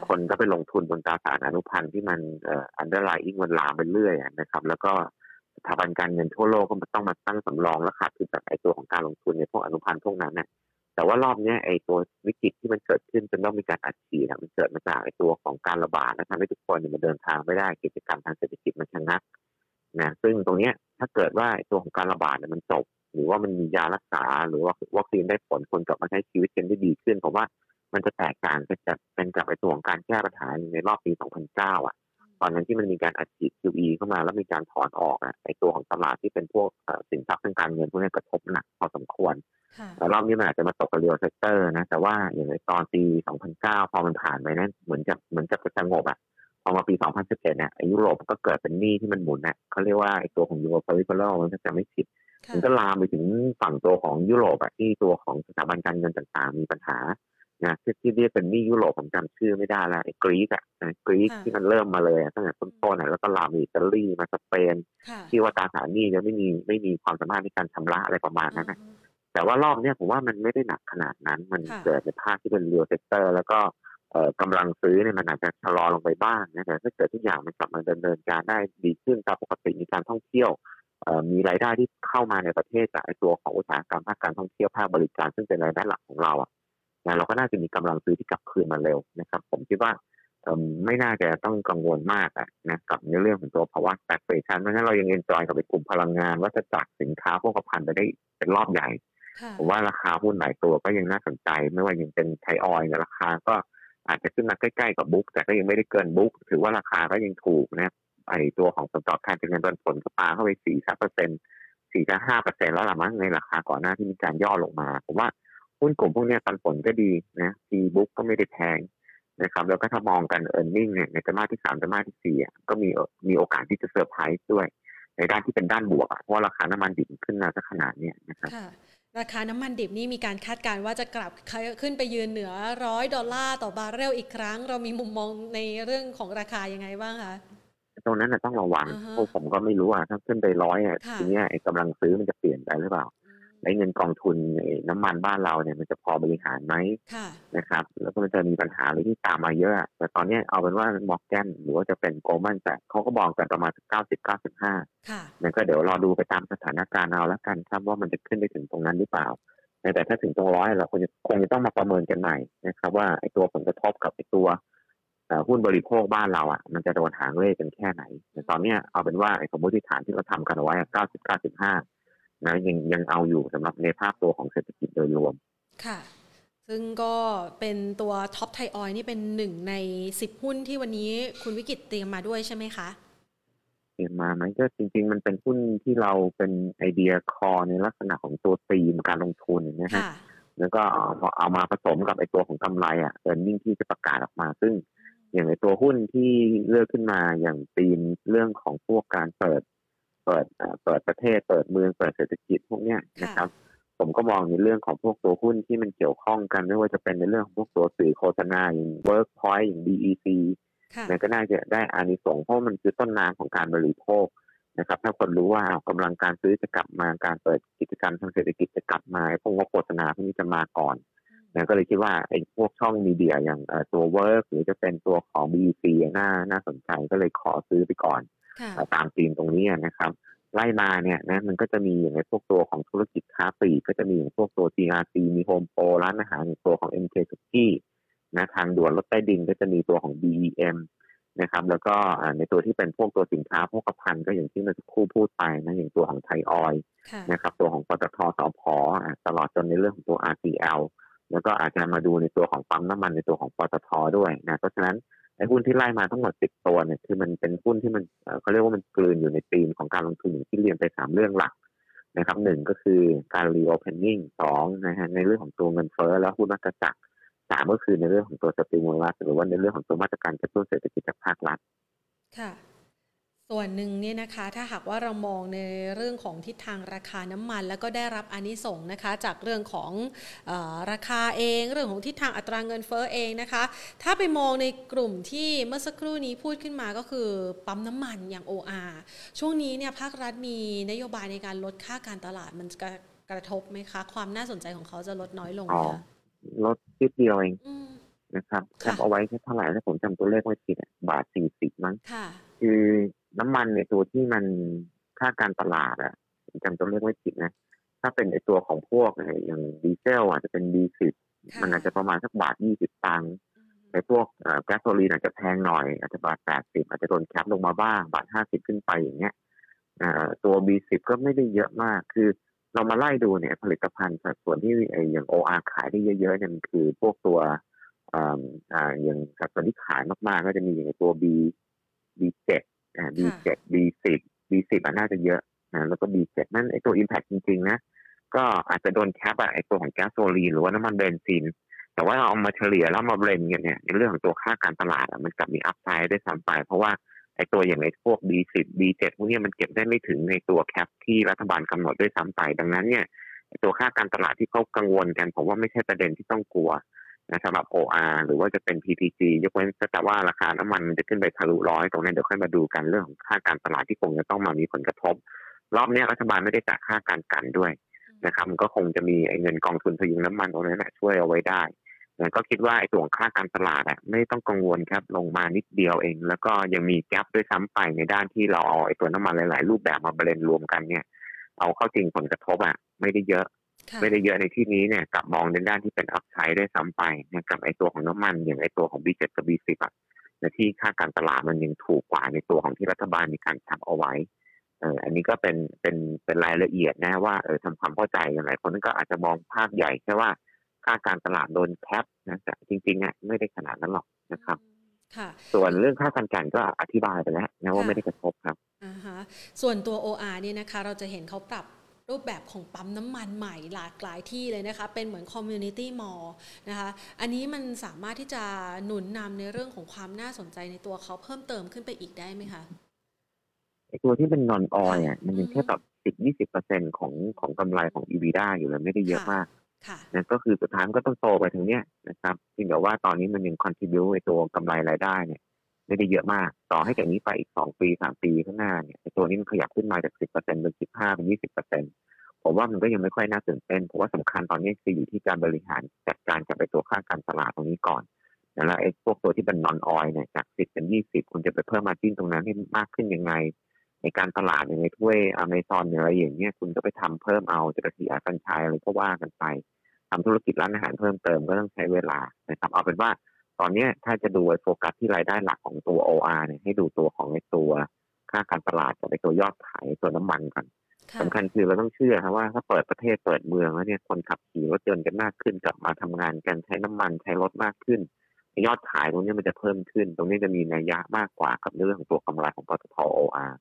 คนก็ไปลงทุนบนตราสารอนุพันธ์ที่มันเอ่อ underlying มันลามไปเรื่อยนะครับ แล้วก็สถาบันการเงินทั่วโลกก็ต้องมาตั้งสำรองและขาดทุนจากไอ้ตัวของการลงทุนในพวกอนุพันธ์พวกนั้นเนี่ย แต่ว่ารอบนี้ไอ้ตัววิกฤตที่มันเกิดขึ้นจนต้องมีการอัดฉีดมันเกิดมาจากไอ้ตัวของการระบาดนะทำให้ทุกคนมันเดินทางไม่ได้กิจกรรมทางเศรษฐกิจมันชะงักนะซึ่งตรงนี้ถ้าเกิดว่าตัวของการระบาดเนี่ยมันจบ หรือว่ามันมียารักษา หรือว่าวัคซีนได้ผลคนกลับมาใช้ชีวิตกันได้ดีขึ้นเพราะว่ามันจะแตกต่างกันจากเป็นกับไอ้ตัวของการแก้ปัญหาในรอบปี 2009 อะ ตอนนั้นที่มันมีการอัดฉีด QE เข้ามาแล้วมีการถอนออกอะไอ้ตัวของตลาดที่เป็นพวกสินทรัพย์ทางการเงินพวกนี้กระทบหนักพอสมควร แต่รอบนี้มันอาจจะมาตกกับ real sector นะ แต่ว่าอย่างในตอนปี 2009 พอมันผ่านไปนั้นเหมือนจะเหมือนจะสงบอะพอมาปี 2011เนี่ยยุโรปก็เกิดเป็นหนี้ที่มันหมุนเนี่ยเขาเรียกว่าไอ้ตัวของยูโรเปอร์ิเอลมันจะไม่ผิดมันก็ลามไปถึงฝั่งตัวของยุโรปอะที่ตัวของสถาบันการเงินต่างๆ มีปัญหานะที่ที่เรียกเป็นหนี้ยุโรปผมจำชื่อไม่ได้แล้วไอ้กรีกอะกรีกที่มันเริ่มมาเลยตั้งแต่ต้นๆแล้วก็ลามอิตาลีมาสเปนที่ว่าตราสารหนี้จะไม่มีไม่มีความสามารถในการชำระอะไรประมาณนั้นนะ แต่ว่ารอบเนี้ยผมว่ามันไม่ได้หนักขนาดนั้น มันค่ะเกิดในภาคที่เป็น real sector แล้วก็เอ่อกำลังซื้อเนี่ยมันอาจจะชะลอลงไปบ้างนะแต่ถ้าเกิดทุกอย่างมันกลับมาดำเนินการได้ดีขึ้นตามปกติมีการท่องเที่ยวเอ่อมีรายได้ที่เข้ามาในประเทศจากไอ้ตัวของอุตสาหกรรมภาคการท่องเที่ยวภาคบริการ ซึ่งเป็นรายได้หลักของเราอะนะเราก็น่าจะมีกำลังซื้อที่กลับคืนมาเร็วนะครับ ผมคิดว่าเอิ่มไม่น่าจะต้องกังวลมากอะนะกับในเรื่องของตัวภาวะแฟชั่นเพราะฉะนั้นเรายัง enjoy กับไอ้กลุ่มพลังงานวัฏจักรสินค้าโภคภัณฑ์ไปได้เป็นรอบใหญ่ค่ะ ผมว่าราคาหุ้นหลายตัวก็ยังน่าสนใจ ไม่ว่ายังเป็นไทยออยล์เนี่ยราคาก็อาจจะขึ้นมาใกล้ๆกับ book แต่ก็ยังไม่ได้เกิน book ถือว่าราคาก็ยังถูกนะไอตัวของผลตอบแทนจากเงินปันผลก็ปาเข้าไปสี่สักเปอร์เซ็นต์สี่ถึงห้าเปอร์เซ็นต์แล้วละมั้งในราคาก่อนหน้าที่มีการย่อลงมาผมว่าหุ้นกลุ่มพวกเนี้ยปันผลก็ดีนะ P book ก็ไม่ได้แพงนะครับแล้วก็ถ้ามองกัน earning เนี่ยในไตรมาสที่สามไตรมาสที่สี่อะก็มีมีโอกาสที่จะเซอร์ไพรส์ด้วย ในด้านที่เป็นด้านบวกอะเพราะว่าราคาน้ำมันดิบขึ้นมาสักขนาดเนี้ยนะครับค่ะ ราคาน้ำมันดิบนี่มีการคาดการณ์ว่าจะกลับขึ้นไปยืนเหนือร้อยดอลลาร์ต่อบาร์เรลอีกครั้ง เรามีมุมมองในเรื่องของราคายังไงบ้างคะตรงนั้นน่ะต้องระวังอ่าฮะเพราะผมก็ไม่รู้อะถ้าขึ้นไปร้อยอะค่ะทีเนี้ยไอ้กำลังซื้อมันจะเปลี่ยนไปหรือเปล่า ไอ้เงินกองทุนน้ำมันบ้านเราเนี่ยมันจะพอบริหารไหมนะครับ แล้วก็มันจะมีปัญหาอะไรที่ตามมาเยอะ แต่ตอนนี้เอาเป็นว่ามอร์แกนหรือว่าจะเป็น Goldman แต่เขาก็บอกกันประมาณ 90 95นั่นก็เดี๋ยวรอดูไปตามสถานการณ์เอาละกันครับว่ามันจะขึ้นไปถึงตรงนั้นหรือเปล่า แต่ถ้าถึงตรงร้อยเราคงจะคงจะต้องมาประเมินกันใหม่นะครับ ว่าไอ้ตัวผลกระทบกับไอ้ตัวหุ้นบริโภคบ้านเราอะมันจะโดนหางเลขกันแค่ไหน แต่ตอนนี้เอาเป็นว่าไอ้สมมติฐานที่เราทำกันไว้ 90 95 นะยังยังเอาอยู่สำหรับในภาพตัวของเศรษฐกิจโดยรวม ค่ะ ซึ่งก็เป็นตัวท็อปไทยออยนี่เป็นหนึ่งในสิบหุ้นที่วันนี้คุณวิกิตเตรียมมาด้วยใช่ไหมคะเปลี่ยนมาไหมก็จริง ๆ มันเป็นหุ้นที่เราเป็นไอเดียคอในลักษณะของตัวธีมการลงทุนนะฮะค่ะแล้วก็เอาเอามาผสมกับไอตัวของกำไรอะเออร์เน็งที่จะประกาศออกมา ซึ่งอย่างในตัวหุ้นที่เลือกขึ้นมาอย่างธีมเรื่องของพวกการเปิด เปิดเอ่อเปิดประเทศเปิดเมืองเปิดเศรษฐกิจพวกเนี้ยนะครับ ผมก็มองในเรื่องของพวกตัวหุ้นที่มันเกี่ยวข้องกันไม่ว่าจะเป็นในเรื่องของพวกตัวสื่อโฆษณาอย่าง Workpoint อย่าง DEC ค่ะมันก็น่าจะได้อานิสงส์เพราะมันคือต้นน้ำของการบริโภคนะครับถ้าคนรู้ว่าเอากำลังการซื้อจะกลับมาการเปิดกิจการทางเศรษฐกิจจะกลับมาไอ้พวกงบโฆษณาพวกนี้จะมาก่อนนะก็เลยคิดว่าไอ้พวกช่อง media อย่างเอ่อตัว WORK หรือจะเป็นตัวของ BC น่าน่าสนใจก็เลยขอซื้อไปก่อนค่ะเอ่อ ตามธีมตรงนี้นะครับไล่มาเนี่ยนะมันก็จะมีอย่างในพวกตัวของธุรกิจค้าปลีกก็จะมีอย่างพวกตัว CRC มีโฮมโปรร้านอาหารอย่างตัวของ MK s u k i นะทางด่วนรถใต้ดินก็จะมีตัวของ BEM นะครับ แล้วก็อ่าในตัวที่เป็นพวกตัวสินค้าพวกภัณฑ์ก็อย่างที่เมื่อสักครู่พูดไปนะอย่างตัวของไทยออยล์ค่ะนะครับ ตัวของปตทสพอ่าตลอดจนในเรื่องของตัว RCL แล้วก็อาจจะมาดูในตัวของปั๊มน้ำมันในตัวของปตทด้วยนะเพราะฉะนั้น ไอ้หุ้นที่ไล่มาทั้งหมด10ตัวเนี่ยคือมันเป็นหุ้นที่มันเขาเรียกว่ามันกลืนอยู่ในธีมของการลงทุนอย่างที่เรียนไปสามเรื่องหลักนะครับหนึ่งก็คือการ reopening สองนะฮะในเรื่องของตัวเงินเฟ้อแล้วหุ้นนักจักรสามก็คือในเรื่องของตัวสติมูลัสหรือว่าในเรื่องของตัวมาตรการกระตุ้นเศรษฐกิจจากภาครัฐค่ะ ส่วนหนึ่งเนี่ยนะคะถ้าหากว่าเรามองในเรื่องของทิศทางราคาน้ำมัน แล้วก็ได้รับอานิสงส์นะคะ จากเรื่องของเออราคาเอง เรื่องของทิศทางอัตราเงินเฟ้อเองนะคะ ถ้าไปมองในกลุ่มที่เมื่อสักครู่นี้พูดขึ้นมาก็คือปั๊มน้ำมันอย่าง OR ช่วงนี้เนี่ยภาครัฐมีนโยบายในการลดค่าการตลาดมันจะกระทบไหมคะ ความน่าสนใจของเขาจะลดน้อยลงไหมอ๋อคะลดนิดเดียวเองอืมนะครับแคค่ะปเอาไว้แค่เท่าไหร่ถ้าผมจำตัวเลขไม่ผิดอะบาทสี่สิบมั้งค่ะคือ น้ำมันเนี่ยตัวที่มันค่าการตลาดอะผมจำตัวเลขไม่ผิดนะ ถ้าเป็นไอตัวของพวกไอ้อย่างดีเซลอาจจะเป็นดีสิบค่ะมันอาจจะประมาณสักบาทยี่สิบตังค์ไอพวกเอ่อแก๊สโซลีนอาจจะแพงหน่อย อาจจะบาทแปดสิบอาจจะโดนแคปลงมาบ้าง บาทห้าสิบขึ้นไปอย่างเงี้ยเอ่อตัว B10 ก็ไม่ได้เยอะมาก คือเรามาไล่ดูเนี่ยผลิตภัณฑ์สัดส่วนที่ไออย่าง OR ขายได้เยอะๆเนี่ยมันคือพวกตัวอ่าอ่าอย่างสัดส่วนที่ขายมากๆ ก็จะมีอย่างตัว B B7 อ่า B7 B10 B10 อะน่าจะเยอะนะแล้วก็ B7 นั่นไอตัว Impact จริง ๆ นะ ก็อาจจะโดน cap อะไอตัวของแก๊สโซลีนหรือว่าน้ำมันเบนซิน แต่ว่าเราเอามาเฉลี่ยแล้วมา blend กันเนี่ยในเรื่องของตัวค่าการตลาดอะมันกลับมี upside ด้วยซ้ำไป เพราะว่าไอตัวอย่างไอพวก B10 B7 พวกเนี้ยมันเก็บได้ไม่ถึงในตัวแคปที่รัฐบาลกำหนดด้วยซ้ำไป ดังนั้นเนี่ยไอ้ตัวค่าการตลาดที่เขากังวลกันผมว่าไม่ใช่ประเด็นที่ต้องกลัว นะสำหรับ OR หรือว่าจะเป็น PTG ยกเว้นแต่ว่าราคาน้ำมันมันจะขึ้นไปทะลุร้อยตรงนั้เดี๋ยวค่อยมาดูกันเรื่องของค่าการตลาดที่คงจะต้องมามีผลกระทบ รอบนี้รัฐบาลไม่ได้จ่ายค่าการกันด้วยนะครับมันก็คงจะมีเงินกองทุนพยุงน้ำมันตรงนั้นช่วยเอาไว้ได้นะก็คิดว่าไอ้ตัวนค่าการตลาดอะไม่ต้องกังวลครับลงมานิดเดียวเอง แล้วก็ยังมีแกลบด้วยซ้ำไปในด้านที่เราเอาไอ้ตัวน้ำมันหลาย ๆ รูปแบบมาเบรนรวมกันเนี่ย เอาเข้าจริงผลกระทบอะไม่ได้เยอะ ไม่ได้เยอะในที่นี้เนี่ยกลับมองในด้านที่เป็นอัพไซด์ได้ซ้ำไปนะครับไอ้ตัวของน้ำมันอย่างไอ้ตัวของ B7 กับ B10 อะในที่ค่าการตลาดมันยังถูกกว่าในตัวของที่รัฐบาลมีการทำเอาไว้เอออันนี้ก็เป็นเป็นเป็นรายละเอียดนะว่าเออทำความเข้าใจกันหลายคนก็อาจจะมองภาพใหญ่แค่ว่าค่าการตลาดโดนแคปนะแต่จริงๆอะไม่ได้ขนาดนั้นหรอกนะครับค่ะส่วนเรื่องค่าการกันก็อธิบายไปแล้วนะว่าไม่ได้กระทบครับอ่าฮะส่วนตัว OR เนี่ยนะคะ เราจะเห็นเขาปรับ รูปแบบของปั๊มน้ำมันใหม่หลากหลายที่เลยนะคะ เป็นเหมือน community mall นะคะ อันนี้มันสามารถที่จะหนุนนำในเรื่องของความน่าสนใจในตัวเขาเพิ่มเติมขึ้นไปอีกได้ไหมคะไอตัวที่เป็น non-oil อะมันยังแค่แบบสิบยี่สิบเปอร์เซ็นของของกำไรของ EBITDA อยู่เลยไม่ได้เยอะมากนะก็คือสุดท้ายมันก็ต้องโตไปถึงเนี้ยนะครับจริงแต่ว่าตอนนี้มันยัง contribute ในตัวกำไรรายได้เนี่ย ไม่ได้เยอะมาก ต่อให้จากนี้ไปอีกสองปีสามปีข้างหน้าเนี่ยตัวนี้มันขยับขึ้นมาจากสิบเปอร์เซ็นต์เป็นสิบห้าเป็นยี่สิบเปอร์เซ็นต์ผมว่ามันก็ยังไม่ค่อยน่าตื่นเต้นเพราะว่าสำคัญตอนนี้คืออยู่ที่การบริหารจัดการกับไปตัวค่าการตลาดตรงนี้ก่อนแล้วไอ้พวกตัวที่เป็นนอนออยเนี่ยจากสิบเป็นยี่สิบคุณจะไปเพิ่มมาจิ้นตรงนั้นให้มากขึ้นยังไง ในการตลาดอย่างในถ้วยอเมซอนอะไรอย่างเงี้ยคุณก็ไปทำเพิ่มเอาจะไปสีอากัญชัยอะไรก็ว่ากันไปทำธุรกิจร้านอาหารเพิ่มเติมก็ต้องใช้เวลานะครับเอาเป็นว่า ตอนนี้ถ้าจะดูโฟกัสที่รายได้หลักของตัว OR เนี่ยให้ดูตัวของในตัวค่าการตลาดกับในตัวยอดขายตัวน้ำมันก่อนสำคัญคือเราต้องเชื่อครับว่าถ้าเปิดประเทศเปิดเมืองแล้วเนี่ยคนขับขี่รถยนต์กันมากขึ้นกลับมาทำงานกันใช้น้ำมันใช้รถมากขึ้น ยอดขายตรงนี้มันจะเพิ่มขึ้น ตรงนี้จะมีนัยยะมากกว่ากับเรื่องของตัวกำไรของปตท OR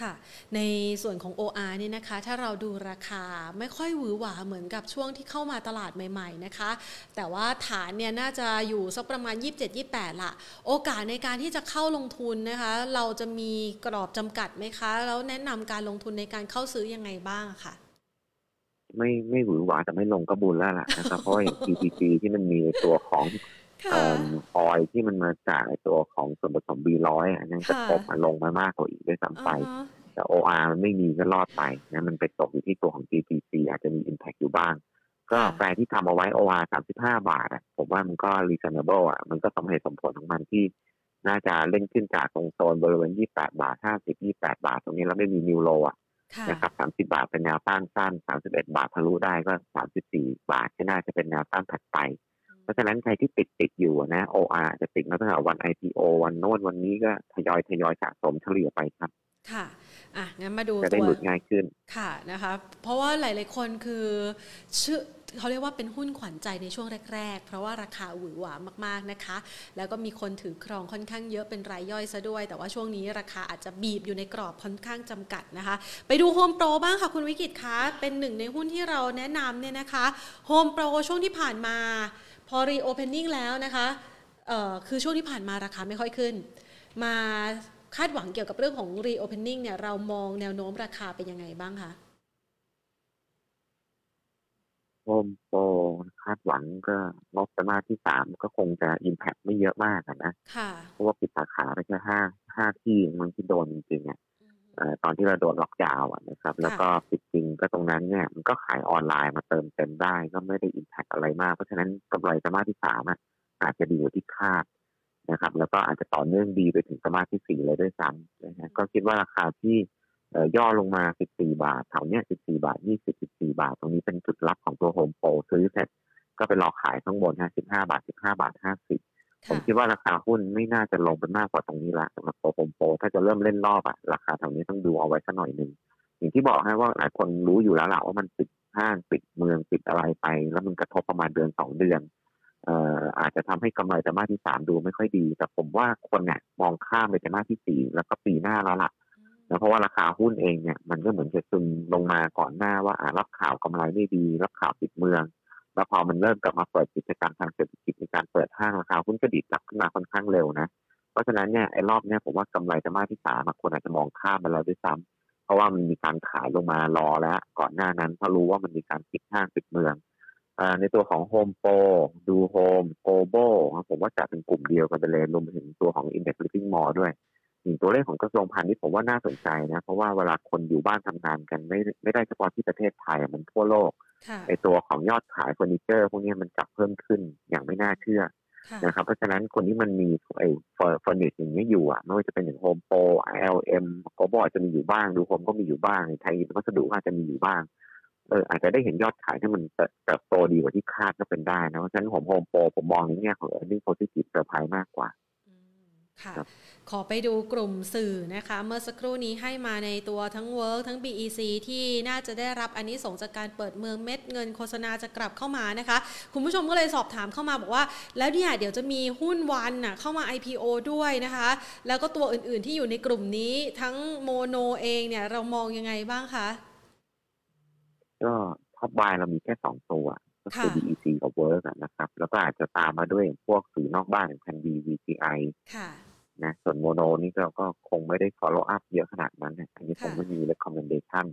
ค่ะ ในส่วนของ OR นี่ยนะคะ ถ้าเราดูราคาไม่ค่อยหวือหวาเหมือนกับช่วงที่เข้ามาตลาดใหม่ ๆนะคะ แต่ว่าฐานเนี่ยน่าจะอยู่สักประมาณ 27-28ละโอกาสในการที่จะเข้าลงทุนนะคะ เราจะมีกรอบจำกัดไหมคะ แล้วแนะนำการลงทุนในการเข้าซื้อยังไงบ้างคะไม่ไม่หวือหวาแต่ไม่ลงก็บุญแล้วล่ะนะครับเพราะอย่าง PTC ที่มันมีตัวของ ออยที่มันมาจากตัวของส่วนผสม B100 อันนั้นกระทบมาลงมามากกว่าอีกด้วยซ้ำไปแต่ OR มันไม่มีก็รอดไปนะมันไปตกอยู่ที่ตัวของ GGC อาจจะมี Impact อยู่บ้าง ก็แฟร์ที่ทำเอาไว้ OR 35 บาทอะผมว่ามันก็ reasonable อะมันก็สมเหตุสมผลของมันที่น่าจะเล่นขึ้นจากตรงโซนบริเวณ 28 บาท 50 28 บาท ตรงนี้แล้วไม่มี new low อะนะครับ30 บาทเป็นแนวต้านสั้น 31 บาททะลุได้ก็ 34 บาทก็น่าจะเป็นแนวต้านถัดไปเพ ราะฉะนั้นใครที่ติดติดอยู่นะ OR จะติดมาตั้งแต่วัน IPO วันโน้นวันนี้ก็ทยอยทยอยสะสมเฉลี่ยไปครับ ค่ะอะงั้นมาดูจะได้หลุดง่ายขึ้นค่ะนะคะเพราะว่าหลาย ๆ คนคือชื่อเขาเรียกว่าเป็นหุ้นขวัญใจในช่วงแรก ๆ เพราะว่าราคาหวือหวามากๆนะคะ แล้วก็มีคนถือครองค่อนข้างเยอะเป็นรายย่อยซะด้วย แต่ว่าช่วงนี้ราคาอาจจะบีบอยู่ในกรอบค่อนข้างจำกัดนะคะ ไปดูโฮมโปรบ้างค่ะคุณวิกิตคะเป็นหนึ่งในหุ้นที่เราแนะนำเนี่ยนะคะโฮมโปรช่วงที่ผ่านมา พอ reopening แล้วนะคะเอ่อคือช่วงที่ผ่านมาราคาไม่ค่อยขึ้น มาคาดหวังเกี่ยวกับเรื่องของ reopening เนี่ยเรามองแนวโน้มราคาเป็นยังไงบ้างคะโฮมโปรคาดหวังก็งบไตรมาสที่สามก็คงจะ impact ไม่เยอะมากนะ เพราะว่าปิดสาขาไปแค่ห้าห้าที่มันที่โดนจริงๆอะ ตอนที่เราโดนล็อกดาวน์นะครับ แล้วก็ปิดจริงก็ตรงนั้นเนี่ยมันก็ขายออนไลน์มาเติมเต็มได้ ก็ไม่ได้ impact อะไรมาก เพราะฉะนั้นกำไรไตรมาสที่สามอาจจะดีกว่าที่คาดนะครับ แล้วก็อาจจะต่อเนื่องดีไปถึงสมาธิสี่เลยด้วยซ้ำนะฮะก็คิดว่าราคาที่ย่อลงมา 14 บาทแถวเนี้ย 14 บาท 20 14 บาท ตรงนี้เป็นจุดรับของตัวโฮมโปรซื้อเสร็จก็ไปรอขายข้างบนฮะ15บาท 15 บาท 50 ผมคิดว่าราคาหุ้นไม่น่าจะลงไปมากกว่าตรงนี้ละสำหรับตัวโฮมโปถ้าจะเริ่มเล่นรอบอะราคาแถวนี้ต้องดูเอาไว้สักหน่อยหนึ่งอย่างที่บอกให้ว่าหลายคนรู้อยู่แล้วแหละว่ามันปิดห้างปิดเมืองปิดอะไรไป แล้วมันกระทบประมาณเดือนสองเดือนเอ่ออาจจะทำให้กำไรแต่มาที่สามดูไม่ค่อยดี แต่ผมว่าคนเนี่ยมองข้ามไปแต่มาที่สี่แล้วก็ปีหน้าแล้วล่ะนะเพราะว่าราคาหุ้นเองเนี่ยมันก็เหมือนจะซึมลงมาก่อนหน้าว่าอ่ารับข่าวกำไรไม่ดี รับข่าวปิดเมือง แล้วพอมันเริ่มกลับมาเปิดกิจการทางเศรษฐกิจในการเปิดห้างราคาหุ้นก็ดีดกลับขึ้นมาค่อนข้างเร็วนะ เพราะฉะนั้นเนี่ยไอ้รอบเนี้ยผมว่ากำไรจะมาที่สามคนอาจจะมองข้ามไปแล้วด้วยซ้ำเพราะว่ามันมีการขายลงมารอแล้ว ก่อนหน้านั้นเพราะรู้ว่ามันมีการปิดห้างปิดเมืองในตัวของ Home Pro ดู Home Global ผมว่าจะเป็นกลุ่มเดียวกันไปเลยรวมถึงตัวของ Index Living Mall ด้วย อย่างตัวเลขของกระทรวงพาณิชย์ผมว่าน่าสนใจนะเพราะว่าเวลาคนอยู่บ้านทำงานกันไม่ไม่ได้เฉพาะที่ประเทศไทยมันทั่วโลกค่ะไอตัวของยอดขายเฟอร์นิเจอร์ พวกนี้มันกลับเพิ่มขึ้นอย่างไม่น่าเชื่อค่ะนะครับเพราะฉะนั้นคนที่มันมีไอ furnish อย่างเนี้ยอยู่อะไม่ว่าจะเป็นอย่างโฮมโปร ILM โกลบอลอาจจะมีอยู่บ้างดูโฮมก็มีอยู่บ้างไทยวัสดุก็อาจจะมีอยู่บ้างเอออาจจะได้เห็นยอดขายที่มันเติบโตดีกว่าที่คาดก็เป็นได้นะเพราะฉะนั้นผมโฮมโปรผมมองในแง่ของ earning positive surprise มากกว่าอืม ค่ะครับขอไปดูกลุ่มสื่อนะคะ เมื่อสักครู่นี้ให้มาในตัวทั้ง Work ทั้ง BEC ที่น่าจะได้รับอันนี้ส่งส์จากการเปิดเมืองเม็ดเงินโฆษณาจะกลับเข้ามานะคะ คุณผู้ชมก็เลยสอบถามเข้ามาบอกว่า แล้วเนี่ยเดี๋ยวจะมีหุ้น ONE น่ะเข้ามา IPO ด้วยนะคะ แล้วก็ตัวอื่นๆที่อยู่ในกลุ่มนี้ทั้งโมโนเองเนี่ยเรามองยังไงบ้างคะ ก็ top buy เรามีแค่สองตัวก็คือค่ะ BEC กับ WORK อะนะครับ แล้วก็อาจจะตามมาด้วยพวกสื่อนอกบ้านอย่างพันดี VCI ค่ะ นะส่วนโมโนนี่ก็ก็คงไม่ได้ follow up เยอะขนาดนั้นนะอันนี้คงค่ะไม่มี recommendation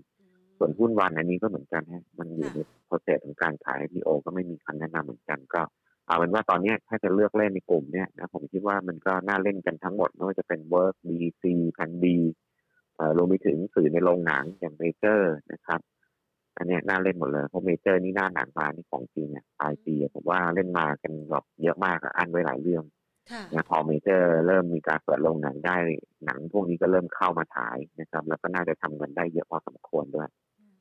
ส่วนหุ้น ONE อันนี้ก็เหมือนกันฮะมันอยู่ค่ะใน process ของการขาย IPO ก็ไม่มีคำแนะนำเหมือนกันก็เอาเป็นว่าตอนเนี้ยถ้าจะเลือกเล่นในกลุ่มเนี้ยนะผมคิดว่ามันก็น่าเล่นกันทั้งหมดไม่ว่าจะเป็น Work BEC พันดีเอ่อรวมไปถึงสื่อในโรงหนังอย่างเมเจอร์นะครับ อันเนี้ยน่าเล่นหมดเลยเพราะเมเจอร์นี่หน้าหนังมานี่ของจริงอะปลายปีอะผมว่าเล่นมากันแบบเยอะมากอะอั้นไว้หลายเรื่องค่ะ นะพอเมเจอร์เริ่มมีการเปิดโรงหนังได้หนังพวกนี้ก็เริ่มเข้ามาฉายนะครับ แล้วก็น่าจะทำเงินได้เยอะพอสมควรด้วย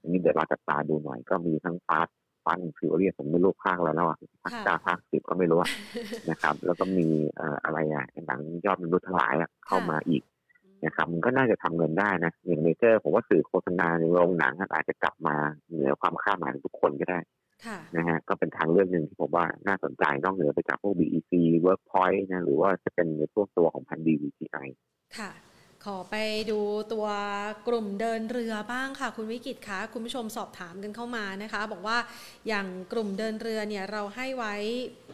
อันนี้เดี๋ยวเราจับตาดูหน่อยก็มีทั้งฟาสฟันฟิวเรียผมไม่รู้ภาคอะไรแล้วอะภาคค่ะเก้าภาคสิบก็ไม่รู้อะนะครับ แล้วก็มีเอ่ออะไรอะหนังยอดมนุษย์ทั้งหลายอะเข้ามาอีกนะครับมันก็น่าจะทำเงินได้นะอย่างเมเจอร์ผมว่าสื่อโฆษณาในโรงหนังอาจจะกลับมาเหนือความคาดหมายของทุกคนก็ได้ค่ะ นะฮะก็เป็นทางเลือกหนึ่งที่ผมว่าน่าสนใจนอกเหนือไปจากพวก BEC Workpoint นะหรือว่าจะเป็นในพวกตัวของพันดี VCI ค่ะ ขอไปดูตัวกลุ่มเดินเรือบ้างค่ะ คุณวิกิตคะคุณผู้ชมสอบถามกันเข้ามานะคะ บอกว่าอย่างกลุ่มเดินเรือเนี่ยเราให้ไว้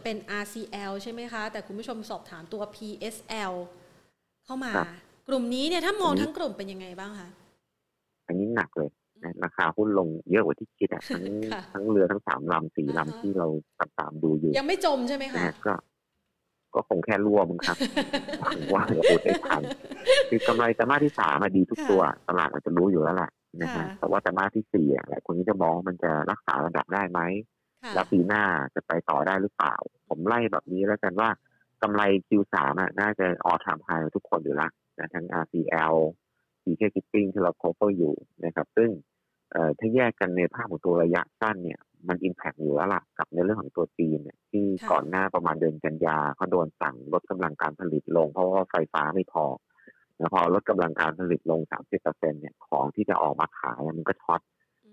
เป็น RCL ใช่ไหมคะ แต่คุณผู้ชมสอบถามตัว PSL เข้ามาครับกลุ่มนี้เนี่ยถ้ามองอันนี้ทั้งกลุ่มเป็นยังไงบ้างคะอันนี้หนักเลยนะ ราคาหุ้นลงเยอะกว่าที่คิดอะทั้งค่ะทั้งเรือทั้งสามลำสี่อ่าฮะลำที่เราตามตามดูอยู่ ยังไม่จมใช่ไหมนะคะฮะก็ก็คงแค่รั่วมึงครับหวังว่าจะโอนได้ทันคือกำไรไตรมาสที่สามอะดีทุกตัว ตลาดมันจะรู้อยู่แล้วแหละนะฮะค่ะแต่ว่าไตรมาสที่สี่อะหลายคนก็จะมองว่ามันจะรักษาระดับได้ไหมค่ะแล้วปีหน้าจะไปต่อได้หรือเปล่า ผมไล่แบบนี้แล้วกันว่ากำไร Q3 อะน่าจะออทามไฮทุกคนอยู่ละนะทั้ง RCL CK Shipping ที่เรา cover อยู่นะครับ ซึ่งเอ่อ ถ้าแยกกันในภาพของตัวระยะสั้นเนี่ยมัน impact อยู่แล้วล่ะกับในเรื่องของตัวจีนเนี่ยที่ค่ะก่อนหน้าประมาณเดือนกันยาเขาโดนสั่งลดกำลังการผลิตลง เพราะว่าไฟฟ้าไม่พอแล้วพอลดกำลังการผลิตลง 30%เนี่ยของที่จะออกมาขายมันก็ short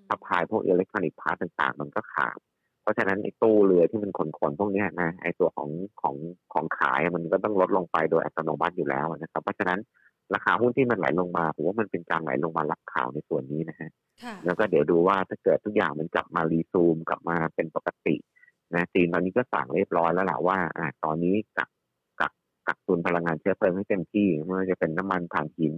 supply พวก electronics part ต่างๆ มันก็ขาด เพราะฉะนั้นไอ้ตู้เรือที่มันขนๆพวกเนี้ยนะไอ้ตัวของของของขายมันก็ต้องลดลงไปโดยอัตโนมัติอยู่แล้วนะครับ เพราะฉะนั้น ราคาหุ้นที่มันไหลลงมาผมว่ามันเป็นการไหลลงมารับข่าวในส่วนนี้นะฮะค่ะแล้วก็เดี๋ยวดูว่าถ้าเกิดทุกอย่างมันกลับมารีซูมกลับมาเป็นปกตินะจีนตอนนี้ก็สั่งเรียบร้อยแล้วแหละว่าอ่าตอนนี้กักกักกักตุนพลังงานเชื้อเพลิงให้เต็มที่ไม่ว่าจะเป็นน้ำมันถ่านหิน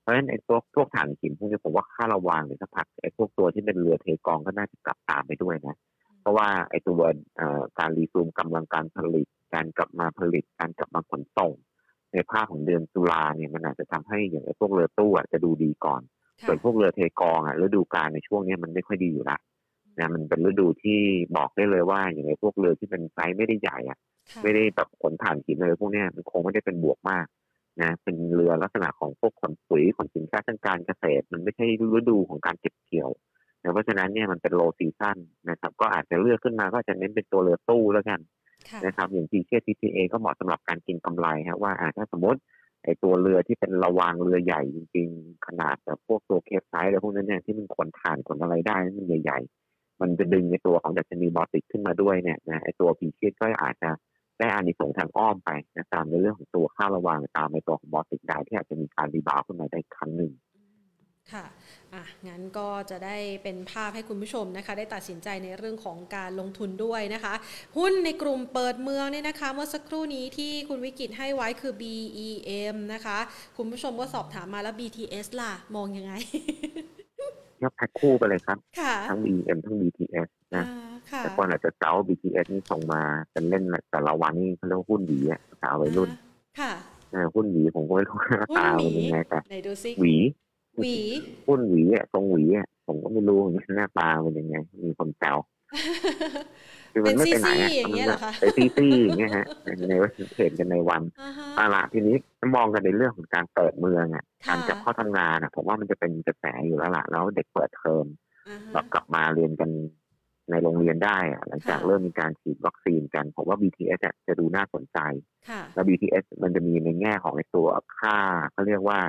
เพราะฉะนั้นไอ้พวกพวกถ่านหินพวกนี้ผมว่าค่าระวังเนี่ยสักพักไอ้พวกตัวที่เป็นเรือเทกองก็น่าจะกลับตามไปด้วยนะ เพราะว่าไอ้ตัวเอ่อการรีซูมกำลังการผลิต การกลับมาผลิตการกลับมาขนส่ง ในภาพของเดือนตุลาเนี่ยมันอาจจะทำให้อย่างไอ้พวกเรือตู้อะจะดูดีก่อนค่ะส่วนพวกเรือเทกองอะฤดูกาลในช่วงเนี้ยมันไม่ค่อยดีอยู่ละนะมันเป็นฤดูที่บอกได้เลยว่าอย่างไอ้พวกเรือที่เป็นไซส์ไม่ได้ใหญ่อะค่ะไม่ได้แบบขนถ่านหินอะไรพวกเนี้ยมันคงไม่ได้เป็นบวกมากนะเป็นเรือลักษณะของพวกขนปุ๋ยขนสินค้าทางการเกษตร มันไม่ใช่ฤดูของการเก็บเกี่ยวนะเพราะฉะนั้นเนี่ยมันเป็น low seasonนะครับ ก็อาจจะเลือกขึ้นมาก็จะเน้นเป็นตัวเรือตู้แล้วกันค่ะ นะครับอย่าง พรีเชียส TTA ก็เหมาะสำหรับการกินกำไรฮะว่าอ่าถ้าสมมติไอตัวเรือที่เป็นระวางเรือใหญ่จริงๆ ขนาดแบบพวกตัว capesize อะไรพวกนั้นเนี่ยที่มันขนถ่านขนอะไรได้มันใหญ่ ๆ มันจะดึงในตัวของดัชนีบอลติกขึ้นมาด้วยเนี่ยนะไอตัวพรีเชียสก็อาจจะได้อานิสงส์ทางอ้อมไปนะตามในเรื่องของตัวค่าระวางตามในตัวของบอลติกได้ที่อาจจะมีการ rebound ขึ้นมาได้ครั้งหนึ่งค่ะ อะงั้นก็จะได้เป็นภาพให้คุณผู้ชมนะคะ ได้ตัดสินใจในเรื่องของการลงทุนด้วยนะคะ หุ้นในกลุ่มเปิดเมืองเนี่ยนะคะ เมื่อสักครู่นี้ที่คุณวิกิตให้ไว้คือ BEM นะคะ คุณผู้ชมก็สอบถามมาแล้ว BTS ล่ะ มองยังไงยกแพ็คคู่ไปเลยครับค่ะทั้ง BM ทั้ง BTS นะอ่าค่ะแต่คนอาจจะเจ้า BTS นี่ส่งมาเป็นเล่นแต่ละวันนี่เขาเรียกว่าหุ้นดีอะสาววัยรุ่น ค่ะเออหุ้นหวีผมก็ไม่รู้หน้าหุ้นตาหวีเป็นยังไงแต่ไหนดูซิหวี หวีหุ้นหวีอะทรงหวีอะผมก็ไม่รู้เหมือนกันหน้าตาเป็นยังไง มีคนแซวคือมันไม่ไปไหนอะเป็นซี่ๆอย่างเงี้ยเหรอคะไปซีซี่อย่างเงี้ยฮะในว่าเห็นกันในวันอ่าฮะเอาละทีนี้มองกันในเรื่องของการเปิดเมืองอะค่ะการกลับเข้าทำงานอะผมว่ามันจะเป็นกระแสอยู่แล้วล่ะแล้วเด็กเปิดเทอมอ่าฮะเรากลับมาเรียนกันในโรงเรียนได้อะหลังจากค่ะเริ่มมีการฉีดวัคซีนกัน ผมว่า BTS อะจะดูน่าสนใจค่ะแล้ว BTS มันจะมีในแง่ของไอ้ตัวค่าเขาเรียกว่า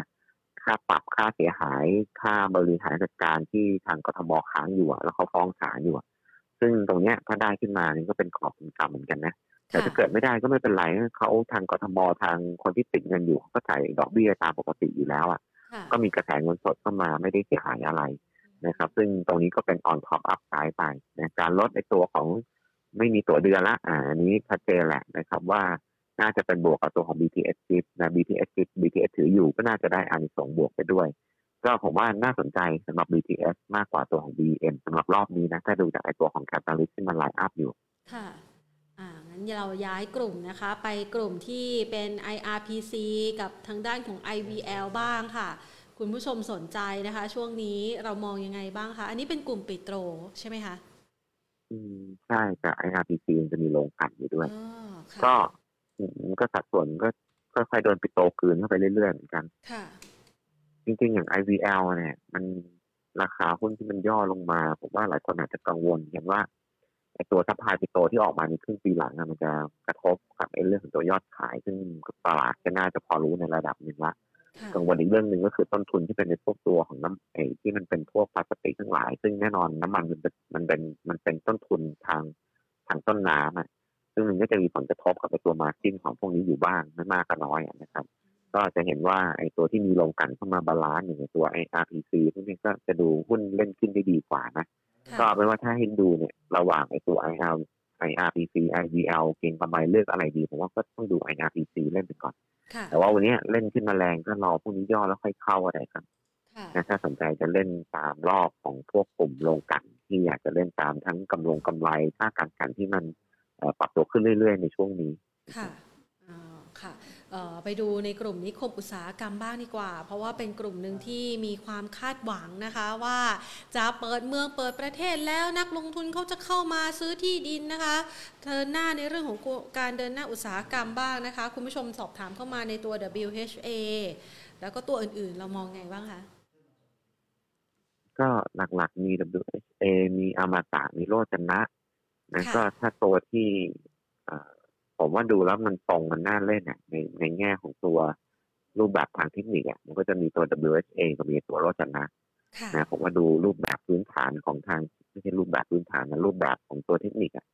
ค่าปรับค่าเสียหายค่าบริหารจัดการที่ทางกทมค้างอยู่อะแล้วเขาฟ้องศาลอยู่อะซึ่งตรงเนี้ยถ้าได้ขึ้นมานี่ก็เป็นขอบเป็นกรรมเหมือนกันนะแต่ถ้าเกิดไม่ได้ก็ไม่เป็นไรเขาทางกทมทางคนที่ติดเงินอยู่เขาก็จ่ายดอกเบี้ยตามปกติอยู่แล้วอะค่ะ ก็มีกระแสเงินสดเข้ามาไม่ได้เสียหายอะไรนะครับ ซึ่งตรงนี้ก็เป็น on top up ซ้ายไปนะการลดในตัวของไม่มีตัวเดือนละอ่าอันนี้ชัดเจนแหละนะครับว่า น่าจะเป็นบวกกับตัวของ BTS chip นะ BTS chip BTS ถืออยู่ก็น่าจะได้อานิสงส์บวกไปด้วย ก็ผมว่าน่าสนใจสำหรับ BTS มากกว่าตัวของ BM สำหรับรอบนี้นะถ้าดูจากไอตัวของ Catalyst ที่มันไลน์อัพอยู่ ค่ะอ่างั้นเราย้ายกลุ่มนะคะ ไปกลุ่มที่เป็น IRPC กับทางด้านของ IVL บ้างค่ะ คุณผู้ชมสนใจนะคะ ช่วงนี้เรามองยังไงบ้างคะ อันนี้เป็นกลุ่มปิโตรใช่ไหมคะ อืม ใช่แต่ IRPC มันจะมีโรงกลั่นอยู่ด้วยอ๋อค่ะก็ อืมก็สัดส่วนก็ค่อยๆโดนปิโตรกลืนเข้าไปเรื่อยๆเหมือนกันค่ะจริงๆอย่าง IVL เนี่ย มันราคาหุ้นที่มันย่อลงมาผมว่าหลายคนอาจจะกังวลกันว่าไอ้ตัว supply ปิโตรที่ออกมาในครึ่งปีหลังอะมันจะกระทบกับไอ้เรื่องของตัวยอดขาย ซึ่งตลาดก็น่าจะพอรู้ในระดับหนึ่งละค่ะกังวลอีกเรื่องหนึ่งก็คือต้นทุนที่เป็นในพวกตัวของน้ำไอ้ที่มันเป็นพวกพลาสติกทั้งหลาย ซึ่งแน่นอนน้ำมันมันเป็นมันเป็นมันเป็นต้นทุนทางทางต้นน้ำอะ ซึ่งมันก็จะมีผลกระทบกับไอ้ตัว margin ของพวกนี้อยู่บ้างไม่มากก็น้อยอะนะครับ ก็จะเห็นว่าไอ้ตัวที่มีโรงกลั่นเข้ามา balance อย่างไอ้ตัวไอ้ RPC พวกนี้ก็จะดูหุ้นเล่นขึ้นได้ดีกว่านะค่ะก็เอาเป็นว่าถ้าให้ดูเนี่ยระหว่างไอ้ตัว IL IRPC IVL เก็งกำไรเลือกอะไรดีผมว่าก็ต้องดู IRPC เล่นไปก่อนค่ะแต่ว่าวันนี้เล่นขึ้นมาแรงก็รอพวกนี้ย่อแล้วค่อยเข้าอะไรครับค่ะนะถ้าสนใจจะเล่นตามรอบของพวกกลุ่มโรงกลันที่อยากจะเล่นตามทั้งกำลงกำไรค่าการกันที่มันเอ่อ ปรับตัวขึ้นเรื่อยๆ ในช่วงนี้ ค่ะอ่าค่ะเอ่อไปดูในกลุ่มนิคมอุตสาหกรรมบ้างดีกว่า เพราะว่าเป็นกลุ่มหนึ่งที่มีความคาดหวังนะคะว่าจะเปิดเมืองเปิดประเทศแล้วนักลงทุนเขาจะเข้ามาซื้อที่ดินนะคะเดินหน้าในเรื่องของการเดินหน้าอุตสาหกรรมบ้างนะคะ คุณผู้ชมสอบถามเข้ามาในตัว WHA แล้วก็ตัวอื่นๆเรามองไงบ้างคะก็หลักๆมี WHA มีอมตะมีโรจนะ นะค่ะก็ถ้าตัวที่เอ่อผมว่าดูแล้วมันตรงมันน่าเล่นอะในในแง่ของตัวรูปแบบทางเทคนิคอะมันก็จะมีตัว WHA กับมีตัวโรจนะค่ะนะผมว่าดูรูปแบบพื้นฐานของทางไม่ใช่รูปแบบพื้นฐานนะรูปแบบของตัวเทคนิคอะ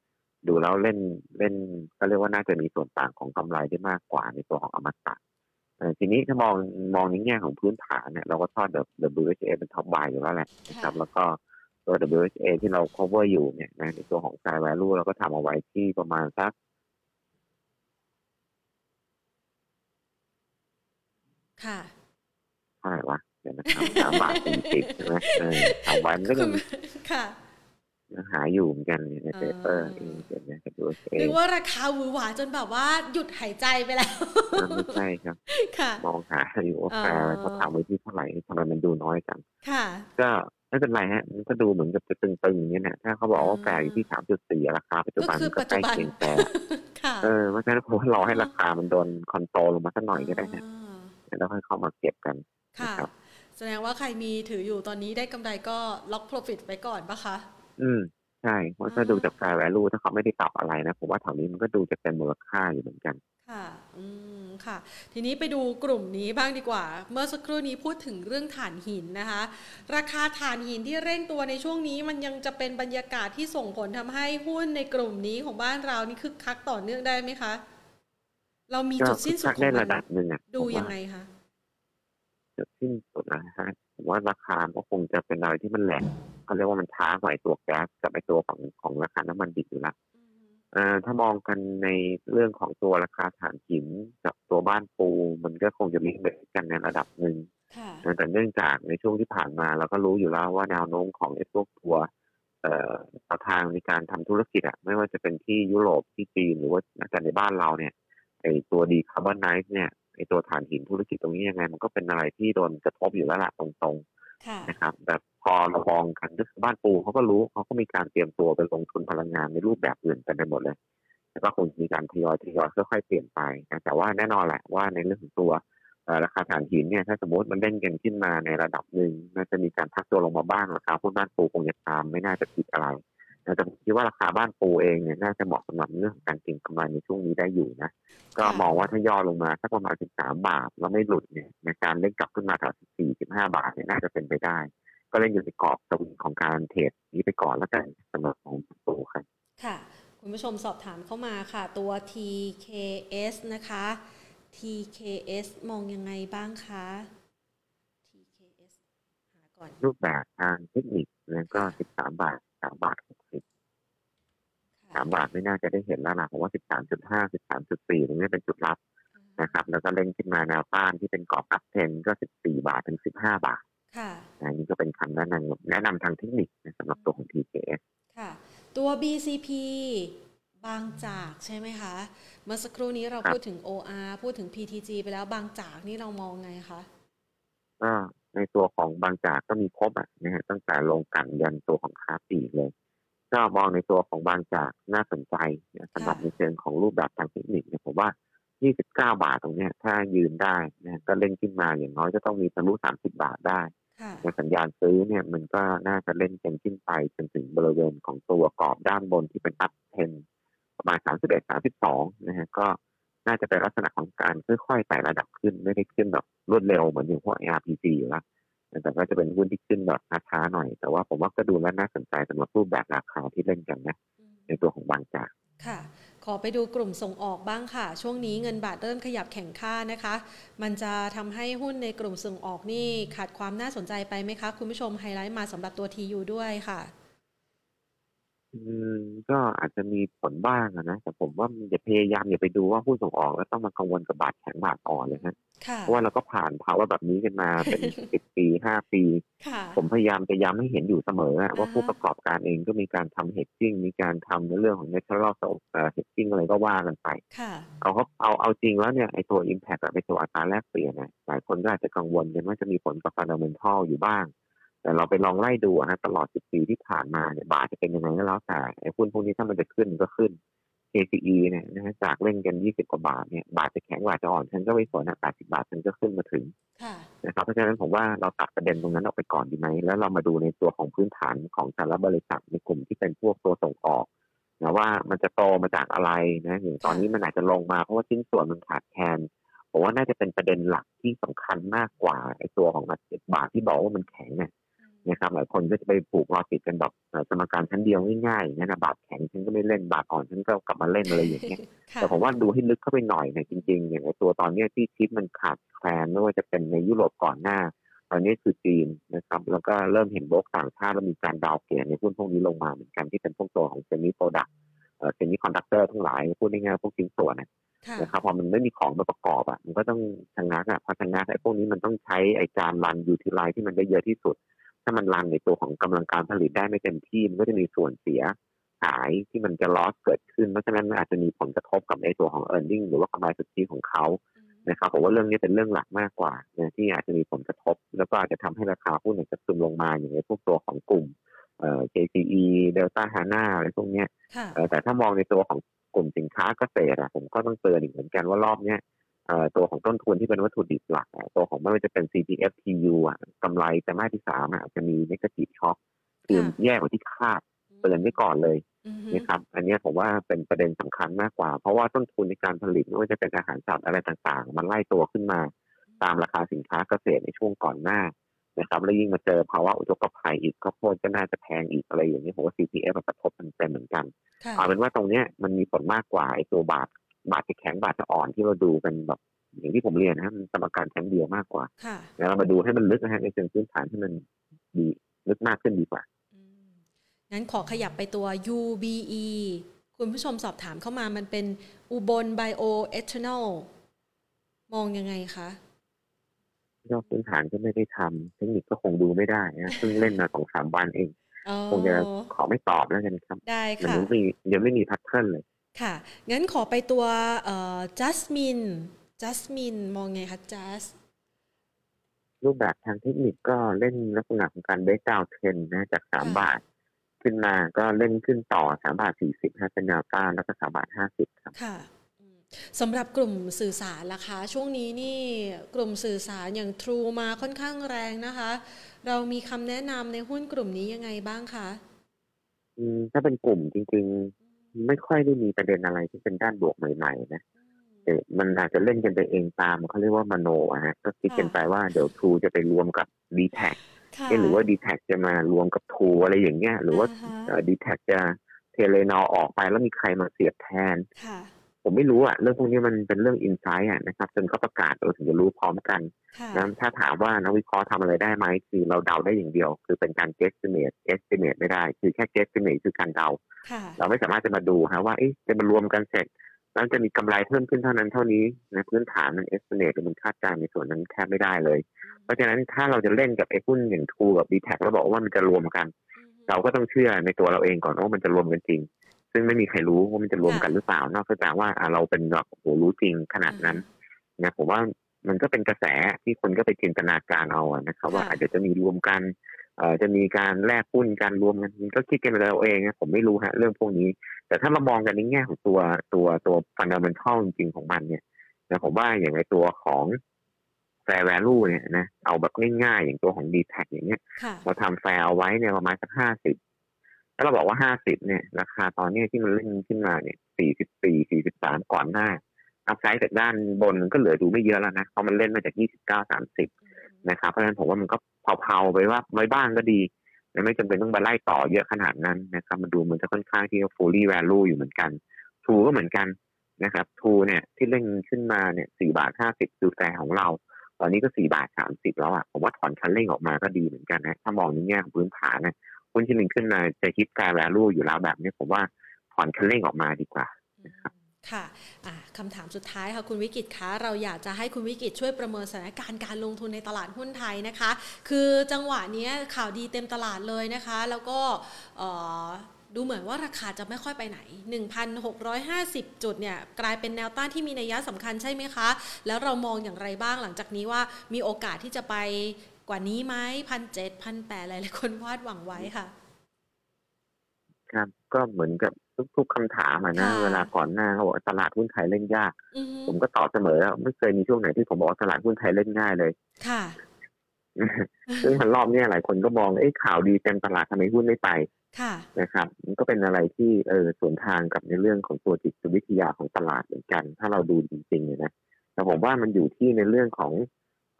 ดูแล้วเล่นเล่นก็เรียกว่าน่าจะมีส่วนต่างของกำไรได้มากกว่าในตัวของอมตะเอ่อทีนี้ถ้ามองมองในแง่ของพื้นฐานเนี่ยเราก็ชอบ WHA เป็น top buy อยู่แล้วแหละนะครับแล้วก็ ตัว WHA ที่เรา cover อยู่เนี่ยนะในตัวของ fair value เราก็ทำเอาไว้ที่ประมาณสักค่ะเท่าไหร่วะเดี๋ยวนะครับสามบาทสี่สิบใช่ไหมเออทำไว้มันก็คุยังณค่ะยังหาอยู่เหมือนกันใน paper อ่าเองเดี๋ยวนะ WHA หรือว่าราคาหวือหวาจนแบบว่าหยุดหายใจไปแล้วมันไม่ใช่ครับ ค่ะ มองหาอยู่ว่าแฟร์อ๋อเขาทำไว้ที่เท่าไหร่ทำไมมันดูน้อยจังค่ะ ก็ ไม่เป็นไรฮะมันก็ดูเหมือนกับจะตึงๆอย่างเนี้ยนะถ้าเขาบอกว่าแฟร์อยู่ที่สามจุดสี่ราคาปัจจุบันก็คือก็ปัจจุบันเคียงแฟร์ค่ะเออเพราะฉะนั้นผมว่ารอให้ราคามันโดน control ลงมาสักหน่อยก็ได้นะอ่าแล้วค่อยเข้ามาเก็บกันค่ะครับแสดงว่าใครมีถืออยู่ตอนนี้ได้กำไรก็ล็อก profit ไว้ก่อนปะคะ อืมใช่เพราะถ้าอ่าดูจากแฟร์แวลูถ้าเขาไม่ได้ปรับอะไรนะ ผมว่าแถวนี้มันก็ดูจะเป็นมูลค่าอยู่เหมือนกัน ค่ะ อืม ค่ะ ทีนี้ไปดูกลุ่มนี้บ้างดีกว่า เมื่อสักครู่นี้พูดถึงเรื่องถ่านหินนะคะ ราคาถ่านหินที่เร่งตัวในช่วงนี้มันยังจะเป็นบรรยากาศที่ส่งผลทำให้หุ้นในกลุ่มนี้ของบ้านเรานี่คึกคักต่อเนื่องได้ไหมคะ เรามีก็จุดสิ้นสุดคักขอได้งมัระดับหนึ่งอะดูผมว่ายังไงคะจุดสิ้นสุดนะฮะผมว่าราคาก็คงจะเป็นอะไรที่มันแหลกเขาเรียกว่ามันช้ากว่าไอ้ตัวแก๊สกับไอ้ตัวของของราคาน้ำมันดิบอยู่ละเอ่อ ถ้ามองกันในเรื่องของตัวราคาถ่านหินกับตัวบ้านปูมันก็คงจะลิงก์ไปกันในระดับหนึ่งค่ะแต่เนื่องจากในช่วงที่ผ่านมาเราก็รู้อยู่แล้วว่าแนวโน้มของไอ้พวกตัวเอ่อแนวทางในการทำธุรกิจอะไม่ว่าจะเป็นที่ยุโรปที่จีนหรือว่าในบ้านเราเนี่ยไอ้ตัวดีคาร์บอนไนซ์เนี่ยไอ้ตัวฐานหินธุรกิจตรงนี้ยังไง มันก็เป็นอะไรที่โดนกระทบอยู่แล้วล่ะตรงๆนะครับแต่ พอเรามองกันก็คือบ้านปูเขาก็รู้เขาก็มีการเตรียมตัวไปลงทุนพลังงานในรูปแบบอื่นกันไปหมดเลยแล้วก็คงมีการทยอยทยอยค่อยๆเปลี่ยนไปนะแต่ว่าแน่นอนแหละว่าในเรื่องของตัวราคาถ่านหินเนี่ยถ้าสมมติมันเด้งกันขึ้นมาในระดับหนึ่งน่าจะมีการพักตัวลงมาบ้างราคาหุ้นบ้านปูคงจะตามไม่น่าจะผิดอะไรแต่ผมคิดว่าราคาบ้านปูเองเนี่ยน่าจะเหมาะสำหรับเรื่องการเก็งกำไรในช่วงนี้ได้อยู่นะก็มองว่าถ้าย่อลงมาสักประมาณ 13 บาทแล้วไม่หลุดเนี่ยในการเล่นกลับขึ้นมาแถว14 15 บาทเนี่ยน่าจะเป็นไปได้ เล่นอยู่ในกรอบสวิงของการเทรดนี้ไปก่อนแล้วกันสำหรับของปูครับค่ะ คุณผู้ชมสอบถามเข้ามาค่ะ ตัว TKS นะคะ TKS มองยังไงบ้างคะ TKS หาก่อน รูปแบบทางเทคนิคแล้วก็13บาท3บาทสามบาทไม่น่าจะได้เห็นแล้วนะผมว่าสิบสามจุดห้าสิบสามจุดสี่ตรงนี้เป็นจุดรับนะครับ แล้วก็เล่นขึ้นมาแนวต้านที่เป็นกรอบอัพเทนก็สิบสี่บาทถึงสิบห้าบาท ค่ะ อันนี้ก็เป็นคำแนะนำแนะนำทางเทคนิคสำหรับตัวของ TKS ค่ะ ตัว BCP บางจากใช่ไหมคะ เมื่อสักครู่นี้เราพูดถึง OR พูดถึง PTG ไปแล้วบางจากนี่เรามองไงคะก็ในตัวของบางจากก็มีครบอะนะฮะตั้งแต่ลงกันยันตัวของคาปีเลย ก็มองในตัวของบางจากน่าสนใจสำหรับในเชิงของรูปแบบทางเทคนิคเนี่ยผมว่า 29 บาทตรงนี้ถ้ายืนได้นะก็เล่นขึ้นมาอย่างน้อยก็ต้องมีทะลุ 30 บาทได้ ในสัญญาณซื้อเนี่ยมันก็น่าจะเล่นกันขึ้นไปจนถึงบริเวณของตัวกรอบด้านบนที่เป็นอัพเทนประมาณ 31 32 นะฮะก็น่าจะเป็นลักษณะของการค่อยๆไต่ระดับขึ้นไม่ได้ขึ้นแบบรวดเร็วเหมือนอย่างพวก ARPC อยู่แล้วแต่ก็จะเป็นหุ้นที่ขึ้นแบบช้าๆหน่อย แต่ว่าผมว่าก็ดูแล้วน่าสนใจสำหรับรูปแบบราคาที่เล่นกันนะในตัวของบางจากค่ะ ขอไปดูกลุ่มส่งออกบ้างค่ะ ช่วงนี้เงินบาทเริ่มขยับแข่งค่านะคะ มันจะทำให้หุ้นในกลุ่มส่งออกนี่ขาดความน่าสนใจไปไหมคะ คุณผู้ชมไฮไลท์มาสำหรับตัว TU ด้วยค่ะ อืมก็อาจจะมีผลบ้างนะ แต่ผมว่าอย่าพยายามอย่าไปดูว่าผู้ส่งออกแล้วต้องมากังวลกับบาทแข็งบาทอ่อนเลยฮะเพราะว่าเราก็ผ่านภาวะแบบนี้กันมาเป็น สิบปีห้าปีผมพยายามจะย้ำให้เห็นอยู่เสมอว่าผู้ประกอบการเองก็มีการทำเฮดจิ้งมีการทำในเรื่องของ natural hedging อะไรก็ว่ากันไปเอาเขาเอาเอาจริงแล้วเนี่ยไอ้ตัว impact กับไอ้ตัวอัตราแลกเปลี่ยนนะหลายคนก็อาจจะกังวลกันว่าจะมีผลกับ fundamental อยู่บ้าง แต่เราไปลองไล่ดูนะตลอด 10 ปีที่ผ่านมาเนี่ยบาทจะเป็นยังไงก็แล้วแต่ไอ้หุ้นพวกนี้ถ้ามันจะขึ้นก็ขึ้น KCE เนี่ยนะฮะจากเล่นกัน 20 กว่าบาทเนี่ยบาทจะแข็งบาทจะอ่อนฉันก็ไม่สนนะ80 บาทฉันก็ขึ้นมาถึงนะครับเพราะฉะนั้นผมว่าเราตัดประเด็นตรงนั้นออกไปก่อนดีไหมแล้วเรามาดูในตัวของพื้นฐานของแต่ละบริษัทในกลุ่มที่เป็นพวกตัวส่งออกนะว่ามันจะโตมาจากอะไรนะอย่างตอนนี้มันอาจจะลงมาเพราะว่าชิ้นส่วนมันขาดแคลนผมว่าน่าจะเป็นประเด็นหลักที่สำคัญมากกว่าไอ้ตัวของบาทที่บอกว่ามันแข็งเนี่ย นะครับหลายคนก็จะไปผูก logic กันแบบสมการชั้นเดียวง่ายๆนะบาทแข็งฉันก็ไม่เล่นบาทอ่อนฉันก็กลับมาเล่นอะไรอย่างเงี้ยแต่ผมว่าดูให้ลึกเข้าไปหน่อยเนี่ยจริง ๆ อย่างตัวตอนนี้ที่ชิปมันขาดแคลนไม่ว่าจะเป็นในยุโรปก่อนหน้า ตอนนี้คือจีนนะครับแล้วก็เริ่มเห็นโบรกต่างชาติแล้วมีการ downgrade ในหุ้นพวกนี้ลงมาเหมือนกันที่เป็นพวกตัวของ semi product semiconductor ทั้งหลายพูดง่ายๆพวกชิ้นส่วนนะครับพอมันไม่มีของมาประกอบอะมันก็ต้องชะงักอะพอชะงักไอ้พวกนี้มันต้องใช้ไอ้การรันยูทิลไลที่มันได้เยอะที่สุด ถ้ามันรันในตัวของกำลังการผลิตได้ไม่เต็มที่มันก็จะมีส่วนเสียหายที่มันจะลอสเกิดขึ้น เพราะฉะนั้นมันอาจจะมีผลกระทบกับในตัวของ e a r n i n g หรือว่ากำไรสุทธิของเขานะครับผมว่าเรื่องนี้เป็นเรื่องหลักมากกว่าที่อาจจะมีผลกระทบ แล้วก็อาจจะทำให้ราคาหุ้นจะซึมลงมาอย่างในพวกตัวของกลุ่มเอ่อ JCE Delta Hana อะไรพวกนี้แต่ถ้ามองในตัวของกลุ่มสินค้าเกษตรผมก็ต้องเตือนอีกเหมือนกันว่ารอบเนี้ย ตัวของต้นทุนที่เป็นวัตถุดิบหลัก ตัวของไม่ว่าจะเป็น CPF TU อะกำไรแต่มาที่สามอะจะมีนกาทีฟช็อคคือแย่กว่าที่คาดเตือนไว้ก่อนเลยนะครับอันนี้ผมว่าเป็นประเด็นสำคัญมากกว่า เพราะว่าต้นทุนในการผลิตไม่ว่าจะเป็นอาหารสัตว์อะไรต่างๆ มันไล่ตัวขึ้นมา ตามราคาสินค้าเกษตรในช่วงก่อนหน้านะครับแล้วยิ่งมาเจอภาวะอุทกภัยอีกข้าวโพดก็น่าจะแพงอีกอะไรอย่างนี้ผมว่า CPF มันกระทบมันเป็นเหมือนกันเอาเป็นว่าตรงเนี้ยมันมีผลมากกว่าไอ้ตัวบาท บาทจะแข็งบาทจะอ่อนที่เราดูเป็นแบบอย่างที่ผมเรียนนะมันสมการชั้นเดียวมากกว่าแล้วเรามาดูให้มันลึกนะฮะในเชิงพื้นฐานที่มันดีลึกมากขึ้นดีกว่างั้นขอขยับไปตัว UBE คุณผู้ชมสอบถามเข้ามามันเป็นอุบลไบโอเอทานอลมองยังไงคะยอดพื้นฐานก็ไม่ได้ทำเทคนิคก็คงดูไม่ได้นะเพิ่งเล่นมาสองสามวันเองคงจะขอไม่ตอบแล้วกันครับได้ค่ะมันยังไม่มีพัทเทิร์นเลย ค่ะ งั้นขอไปตัวจัสมินจัสมินมองไงคะจัสรูปแบบทางเทคนิคก็เล่นลักษณะของการเบรกดาวเทนนะจากสามบาท ขึ้นมาก็เล่นขึ้นต่อสามบาทสี่สิบฮะเป็นแนวต้านแล้วก็สามบาทห้าสิบครับค่ะสำหรับกลุ่มสื่อสารล่ะคะ ช่วงนี้นี่กลุ่มสื่อสารอย่างทรูมาค่อนข้างแรงนะคะ เรามีคำแนะนำในหุ้นกลุ่มนี้ยังไงบ้างคะอืมถ้าเป็นกลุ่มจริง ๆ ไม่ค่อยได้มีประเด็นอะไรที่เป็นด้านบวกใหม่ๆนะแต่มันอาจจะเล่นกันไปเองตามเขาเรียกว่ามโนอะฮะก็คิดกันไปว่าเดี๋ยวทูจะไปรวมกับดีแท็กหรือว่าดีแท็จะมารวมกับทูอะไรอย่างเงี้ย หรือว่าดีแท็จะเทเลนอออกไปแล้วมีใครมาเสียบแทน ผมไม่รู้อะเรื่องพวกนี้มันเป็นเรื่องอินไซต์อะนะครับจนเขาประกาศเราถึงจะรู้พร้อมกันนะถ้าถามว่านักวิเคราะห์ทำอะไรได้ไหมคือเราเดาได้อย่างเดียว คือเป็นการ guesstimate estimate ไม่ได้ คือแค่ guesstimate คือการเดา เราไม่สามารถจะมาดูฮะว่าเอ๊ะจะมารวมกันเสร็จแล้วจะมีกำไรเพิ่มขึ้นเท่านั้นเท่านี้นะพื้นฐานมัน estimate หรือมันคาดการณ์ในส่วนนั้นแทบไม่ได้เลย เพราะฉะนั้นถ้าเราจะเล่นกับไอ้หุ้นอย่างทูกับดีแท็แล้วบอกว่ามันจะรวมกัน เราก็ต้องเชื่อในตัวเราเองก่อนว่ามันจะรวมกันจริง ซึ่งไม่มีใครรู้ว่ามันจะรวมกันหรือเปล่านอกจากว่าเราเป็นแบบโอ้รู้จริงขนาดนั้นนะผมว่ามันก็เป็นกระแสที่คนก็ไปจินตนาการเอาอะนะครับ ว่าอาจจะจะมีรวมกันเอ่อจะมีการแลกหุ้นการรวมกันก็คิดกันไปแล้วเองนะผมไม่รู้ฮะเรื่องพวกนี้ แต่ถ้าเรามองกันในแง่ของตัวตัวตัว fundamental จริงๆของมันเนี่ยนะผมว่าอย่างในตัวของ fair value เนี่ยนะเอาแบบง่ายๆอย่างตัวของดีแทคอย่างเงี้ยเราทำแฟร์เอาไว้เนี่ยประมาณสักห้าสิบ ถ้าเราบอกว่าห้าสิบเนี่ย ราคาตอนนี้ที่มันเล่นขึ้นมาเนี่ยสี่สิบสี่สี่สิบสามก่อนหน้า อัพไซด์จากด้านบนมันก็เหลือดูไม่เยอะแล้วนะ เพราะมันเล่นมาจากยี่สิบเก้าสามสิบนะครับ เพราะฉะนั้นผมว่ามันก็เผาๆไปว่าไว้บ้างก็ดี ไม่จำเป็นต้องไปไล่ต่อเยอะขนาดนั้นนะครับ มันดูเหมันจะค่อนข้างที่จะ fully value อยู่เหมือนกันทูก็เหมือนกันนะครับทูเนี่ยที่เล่นขึ้นมาเนี่ยสี่บาทห้าสิบคือแฟร์ของเรา ตอนนี้ก็สี่บาทสามสิบแล้วอะผมว่าถอนคันเร่งออกมาก็ดีเหมือนกันนะ ถ้ามองในแง่ของพื้นฐานนะ หุ้นที่หนึ่งขึ้นมาจะคิดการแวลูอยู่แล้วแบบนี้ผมว่าถอนคันเร่งออกมาดีกว่านะครับค่ะคำถามสุดท้ายค่ะคุณวิกิตคะเราอยากจะให้คุณวิกิตช่วยประเมินสถานการณ์การลงทุนในตลาดหุ้นไทยนะคะ คือจังหวะนี้ข่าวดีเต็มตลาดเลยนะคะ แล้วก็ดูเหมือนว่าราคาจะไม่ค่อยไปไหน 1,650 จุดเนี่ยกลายเป็นแนวต้านที่มีนัยยะสำคัญใช่ไหมคะ แล้วเรามองอย่างไรบ้างหลังจากนี้ว่ามีโอกาสที่จะไป กว่านี้ไหมพันเจ็ดพันแปดหลายๆคนวาดหวังไว้ค่ะ ครับก็เหมือนกับทุกๆคำถามอะนะเวลาก่อนหน้าเขาบอกตลาดหุ้นไทยเล่นยาก ผมก็ตอบเสมอแล้วไม่เคยมีช่วงไหนที่ผมบอกตลาดหุ้นไทยเล่นง่ายเลย ค่ะซึ่งมันรอบนี้หลายคนก็มองเอ้ข่าวดีเต็มตลาดทำไมหุ้นไม่ไปค่ะนะครับ มันก็เป็นอะไรที่เออสวนทางกับในเรื่องของตัวจิตวิทยาของตลาดเหมือนกัน ถ้าเราดูจริงๆเนี่ยนะแต่ผมว่ามันอยู่ที่ในเรื่องของ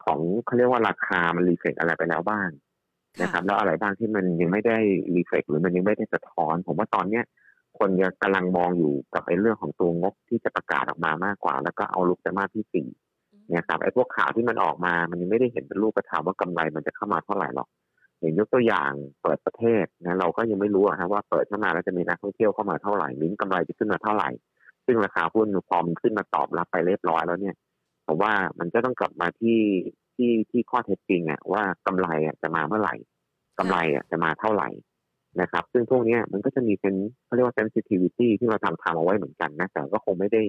ของเขาเรียกว่าราคามันรีเฟกอะไรไปแล้วบ้างนะครับ แล้วอะไรบ้างที่มันยังไม่ได้รีเฟกหรือมันยังไม่ได้สะท้อน ผมว่าตอนเนี้ยคนยังกำลังมองอยู่กับไอ้เรื่องของตัวงบที่จะประกาศออกมามากกว่า แล้วก็เอาลุกจะมาที่สี่นะครับไอ้พวกข่าวที่มันออกมามันยังไม่ได้เห็นเป็นรูปธรรมว่ากำไรมันจะเข้ามาเท่าไหร่หรอกอย่างยกตัวอย่างเปิดประเทศนะเราก็ยังไม่รู้นะว่าเปิดเข้ามาแล้วจะมีนักท่องเที่ยวเข้ามาเท่าไหร่มิ้นกำไรจะขึ้นมาเท่าไหร่ ซึ่งราคาหุ้นพอมขึ้นมาตอบรับไปเรียบร้อยแล้วเนี่ย ผมว่ามันจะต้องกลับมาที่ที่ที่ข้อเท็จจริงอะว่ากำไรอะจะมาเมื่อไหร่กำไรอะจะมาเท่าไหร่นะครับ ซึ่งพวกนี้มันก็จะมีเป็นเขาเรียกว่า sensitivity ที่เราทำทำเอาไว้เหมือนกันนะแต่ก็คงไม่ได้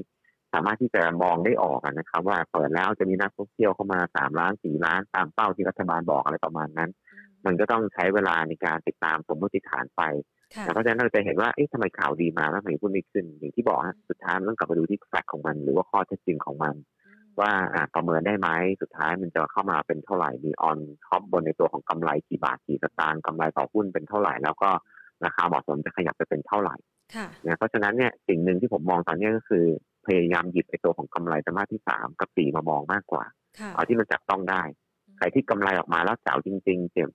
สามารถที่จะมองได้ออกนะครับ ว่าเปิดแล้วจะมีนักท่องเที่ยวเข้ามาสามล้านสี่ล้านตามเป้าที่รัฐบาลบอกอะไรประมาณนั้น มันก็ต้องใช้เวลาในการติดตามสมมติฐานไปเพราะฉะนั้นเราจะเห็นว่าเอ๊ะทำไมข่าวดีมาแล้วทำไมหุ้นไม่ขึ้นอย่างที่บอกสุดท้ายมันต้องกลับไปดูที่แฟกของมัน หรือว่าข้อเท็จจริงของมัน ว่าประเมินได้ไหมสุดท้ายมันจะเข้ามาเป็นเท่าไหร่มี on top บนในตัวของกำไรกี่บาทกี่สตางค์กำไรต่อหุ้นเป็นเท่าไหร่ แล้วก็ราคาเหมาะสมจะขยับไปเป็นเท่าไหร่นะเพราะฉะนั้นเนี่ยสิ่งหนึ่งที่ผมมองตอนนี้ก็คือ พยายามหยิบไอตัวของกำไรไตรมาสที่สามกับสี่มามองมากกว่า เอาที่มันจับต้องได้ใครที่กำไรออกมาแล้วเจ๋าจริงๆเจ็บ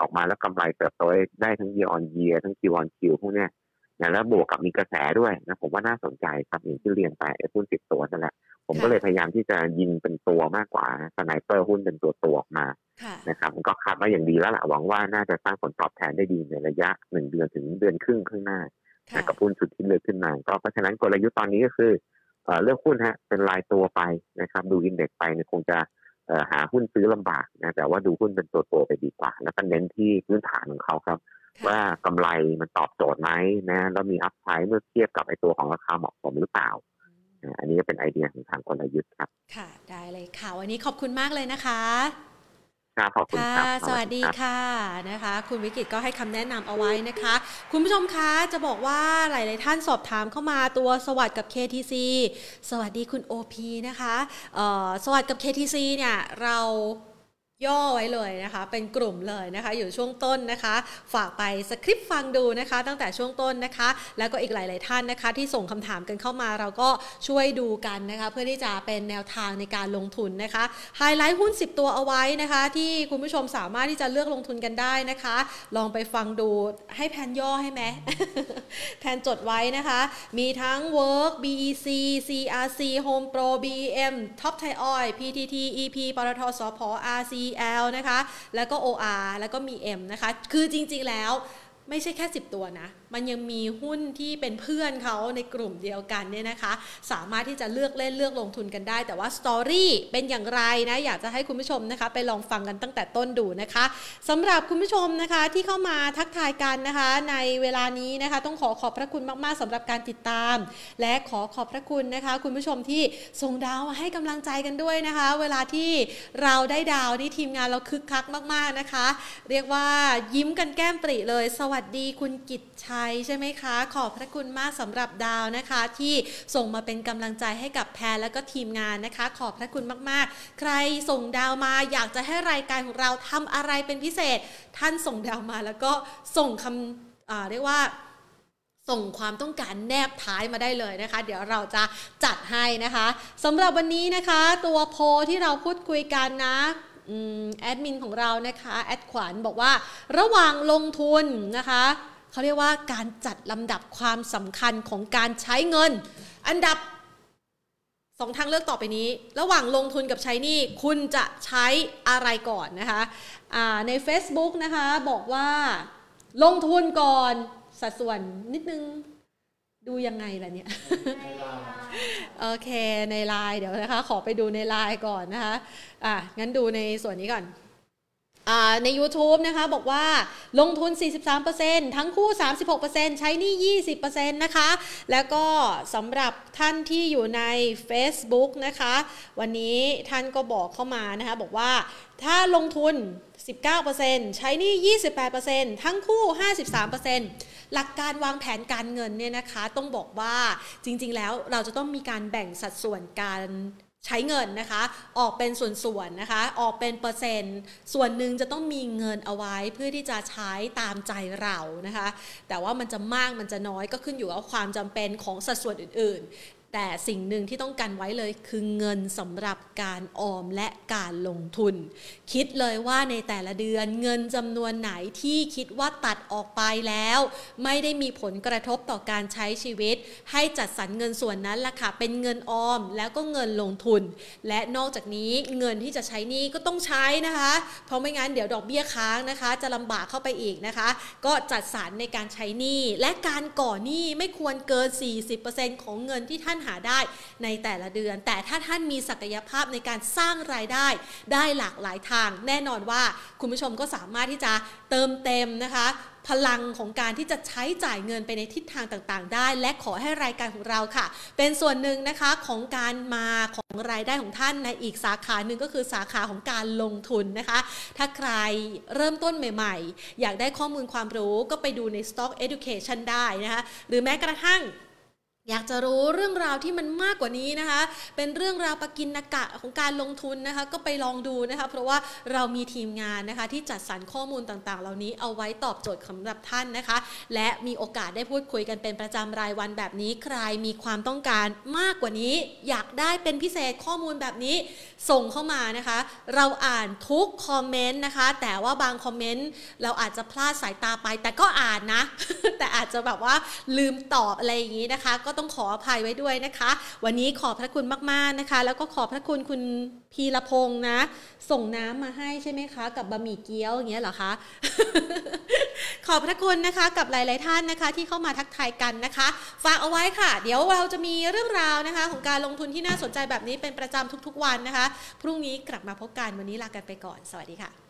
ออกมาแล้วกำไรเติบโตได้ทั้ง year on year ทั้ง Q on Q พวกเนี้ยนะแล้วบวกกับมีกระแสด้วยนะผมว่าน่าสนใจครับอย่างที่เรียนไปไอ้หุ้นติดตัวนั่นแหละ ผมก็เลยพยายามที่จะยิงเป็นตัวมากกว่า sniper หุ้นเป็นตัวตัวออกมานะครับมันก็คัดมาอย่างดีแล้วล่ะหวังว่าน่าจะสร้างผลตอบแทนได้ดีในระยะหนึ่งเดือนถึงเดือนครึ่งข้างหน้ากับหุ้นชุดที่เลือกขึ้นมาก็เพราะฉะนั้นกลยุทธ์ตอนนี้ก็คือเลือกหุ้นฮะเป็นรายตัวไปนะครับ ดู index ไปเนี่ยคงจะหาหุ้นซื้อลำบากนะแต่ว่าดูหุ้นเป็นตัวตัวไปดีกว่า แล้วก็เน้นที่พื้นฐานของเขาครับ ว่ากำไรมันตอบโจทย์ไหมนะแล้วมีอัพไซด์เมื่อเทียบกับไอตัวของราคาเหมาะสมหรือเปล่า อันนี้ก็เป็นไอเดียของทางกลยุทธ์ครับ ค่ะ ได้เลยค่ะ วันนี้ขอบคุณมากเลยนะคะครับขอบคุณครับสวัสดีค่ะนะคะ คุณวิกิตก็ให้คำแนะนำเอาไว้นะคะ คุณผู้ชมคะจะบอกว่าหลาย ๆ ท่านสอบถามเข้ามาตัวสวัสด์กับ KTC สวัสดีคุณ OP นะคะสวัสด์กับ KTC เนี่ยเรา ย่อไว้เลยนะคะ เป็นกลุ่มเลยนะคะ อยู่ช่วงต้นนะคะ ฝากไปสคริปต์ฟังดูนะคะ ตั้งแต่ช่วงต้นนะคะ แล้วก็อีกหลาย ๆ ท่านนะคะ ที่ส่งคำถามกันเข้ามาเราก็ช่วยดูกันนะคะ เพื่อที่จะเป็นแนวทางในการลงทุนนะคะไฮไลท์หุ้น 10 ตัวเอาไว้นะคะ ที่คุณผู้ชมสามารถที่จะเลือกลงทุนกันได้นะคะ ลองไปฟังดูให้แผนย่อให้ไหมแผนจดไว้นะคะ มีทั้ง Work BEC CRC Home Pro BEM Top Thai Oil PTT EP ปตทสพ RC EL นะคะ แล้วก็ OR แล้วก็มี M นะคะ คือจริงๆแล้วไม่ใช่แค่ 10 ตัวนะ มันยังมีหุ้นที่เป็นเพื่อนเขาในกลุ่มเดียวกันเนี่ยนะคะ สามารถที่จะเลือกเล่นเลือกลงทุนกันได้ แต่ว่าสตอรี่เป็นอย่างไรนะอยากจะให้คุณผู้ชมนะคะ ไปลองฟังกันตั้งแต่ต้นดูนะคะสำหรับคุณผู้ชมนะคะที่เข้ามาทักทายกันนะคะ ในเวลานี้นะคะ ต้องขอขอบพระคุณมาก ๆสำหรับการติดตาม และขอขอบพระคุณนะคะ คุณผู้ชมที่ส่งดาวให้กำลังใจกันด้วยนะคะ เวลาที่เราได้ดาวนี่ทีมงานเราคึกคักมาก ๆนะคะ เรียกว่ายิ้มกันแก้มปริเลย สวัสดีคุณกิตชัยใช่ไหมคะ ขอบพระคุณมากสำหรับดาวนะคะ ที่ส่งมาเป็นกำลังใจให้กับแพรและก็ทีมงานนะคะ ขอบพระคุณมากๆ ใครส่งดาวมาอยากจะให้รายการของเราทำอะไรเป็นพิเศษ ท่านส่งดาวมาแล้วก็ส่งคำเรียกว่าส่งความต้องการแนบท้ายมาได้เลยนะคะ เดี๋ยวเราจะจัดให้นะคะสำหรับวันนี้นะคะ ตัวโพที่เราพูดคุยกันนะแอดมินของเรานะคะ แอดขวัญบอกว่าระหว่างลงทุนนะคะ เขาเรียกว่าการจัดลำดับความสำคัญของการใช้เงิน อันดับสองทางเลือกต่อไปนี้ ระหว่างลงทุนกับใช้นี่คุณจะใช้อะไรก่อนนะคะะใน Facebook นะคะบอกว่าลงทุนก่อนสัดส่วนนิดนึงดูยังไงล่ะเนี่ยโอเคในไลน์เดี๋ยวนะคะ ขอไปดูในไลน์ก่อนนะคะอะงั้นดูในส่วนนี้ก่อน ใน YouTube นะคะบอกว่าลงทุน 43%ทั้งคู่ 36%ใช้นี่20%นะคะ แล้วก็สำหรับท่านที่อยู่ใน Facebook นะคะ วันนี้ท่านก็บอกเข้ามานะคะ บอกว่าถ้าลงทุน 19%ใช้นี่28%ทั้งคู่ 53%หลักการวางแผนการเงินเนี่ยนะคะ ต้องบอกว่าจริง ๆ แล้วเราจะต้องมีการแบ่งสัดส่วนการ ใช้เงินนะคะ ออกเป็นส่วนๆนะคะ ออกเป็นเปอร์เซ็นต์ ส่วนหนึ่งจะต้องมีเงินเอาไว้เพื่อที่จะใช้ตามใจเรานะคะ แต่ว่ามันจะมากมันจะน้อยก็ขึ้นอยู่กับความจำเป็นของสัดส่วนอื่น แต่สิ่งหนึ่งที่ต้องกันไว้เลยคือเงินสำหรับการออมและการลงทุน คิดเลยว่าในแต่ละเดือนเงินจำนวนไหนที่คิดว่าตัดออกไปแล้ว ไม่ได้มีผลกระทบต่อการใช้ชีวิต ให้จัดสรรเงินส่วนนั้นละค่ะเป็นเงินออมแล้วก็เงินลงทุน และนอกจากนี้เงินที่จะใช้นี่ก็ต้องใช้นะคะ เพราะไม่งั้นเดี๋ยวดอกเบี้ยค้างนะคะ จะลำบากเข้าไปอีกนะคะ ก็จัดสรรในการใช้หนี้และการก่อหนี้ไม่ควรเกิน 40%ของเงินที่ท่านหาได้ในแต่ละเดือน แต่ถ้าท่านมีศักยภาพในการสร้างรายได้ได้หลากหลายทาง แน่นอนว่าคุณผู้ชมก็สามารถที่จะเติมเต็มนะคะพลังของการที่จะใช้จ่ายเงินไปในทิศทางต่างๆ ได้ และขอให้รายการของเราค่ะ เป็นส่วนหนึ่งนะคะของการมาของรายได้ของท่านในอีกสาขาหนึ่งก็คือสาขาของการลงทุนนะคะ ถ้าใครเริ่มต้นใหม่ๆ อยากได้ข้อมูลความรู้ก็ไปดูใน Stock Education ได้นะคะ หรือแม้กระทั่ง อยากจะรู้เรื่องราวที่มันมากกว่านี้นะคะ เป็นเรื่องราวปกินนกะของการลงทุนนะคะ ก็ไปลองดูนะคะ เพราะว่าเรามีทีมงานนะคะ ที่จัดสรรข้อมูลต่างๆ เหล่านี้เอาไว้ตอบโจทย์สำหรับท่านนะคะ และมีโอกาสได้พูดคุยกันเป็นประจำรายวันแบบนี้ ใครมีความต้องการมากกว่านี้ อยากได้เป็นพิเศษข้อมูลแบบนี้ ส่งเข้ามานะคะ เราอ่านทุกคอมเมนต์นะคะ แต่ว่าบางคอมเมนต์เราอาจจะพลาดสายตาไป แต่ก็อ่านนะ แต่อาจจะแบบว่าลืมตอบอะไรอย่างนี้นะคะก็ต้องขออภัยไว้ด้วยนะคะ วันนี้ขอบพระคุณมากๆนะคะ แล้วก็ขอบพระคุณคุณพีรพงษ์นะ ส่งน้ำมาให้ใช่ไหมคะ กับบะหมี่เกี๊ยวอย่างเงี้ยเหรอคะขอบพระคุณนะคะกับหลาย ๆ ท่านนะคะ ที่เข้ามาทักทายกันนะคะ ฝากเอาไว้ค่ะ เดี๋ยวเราจะมีเรื่องราวนะคะ ของการลงทุนที่น่าสนใจแบบนี้เป็นประจำทุก ๆ วันนะคะ พรุ่งนี้กลับมาพบกันวันนี้ลากันไปก่อน สวัสดีค่ะ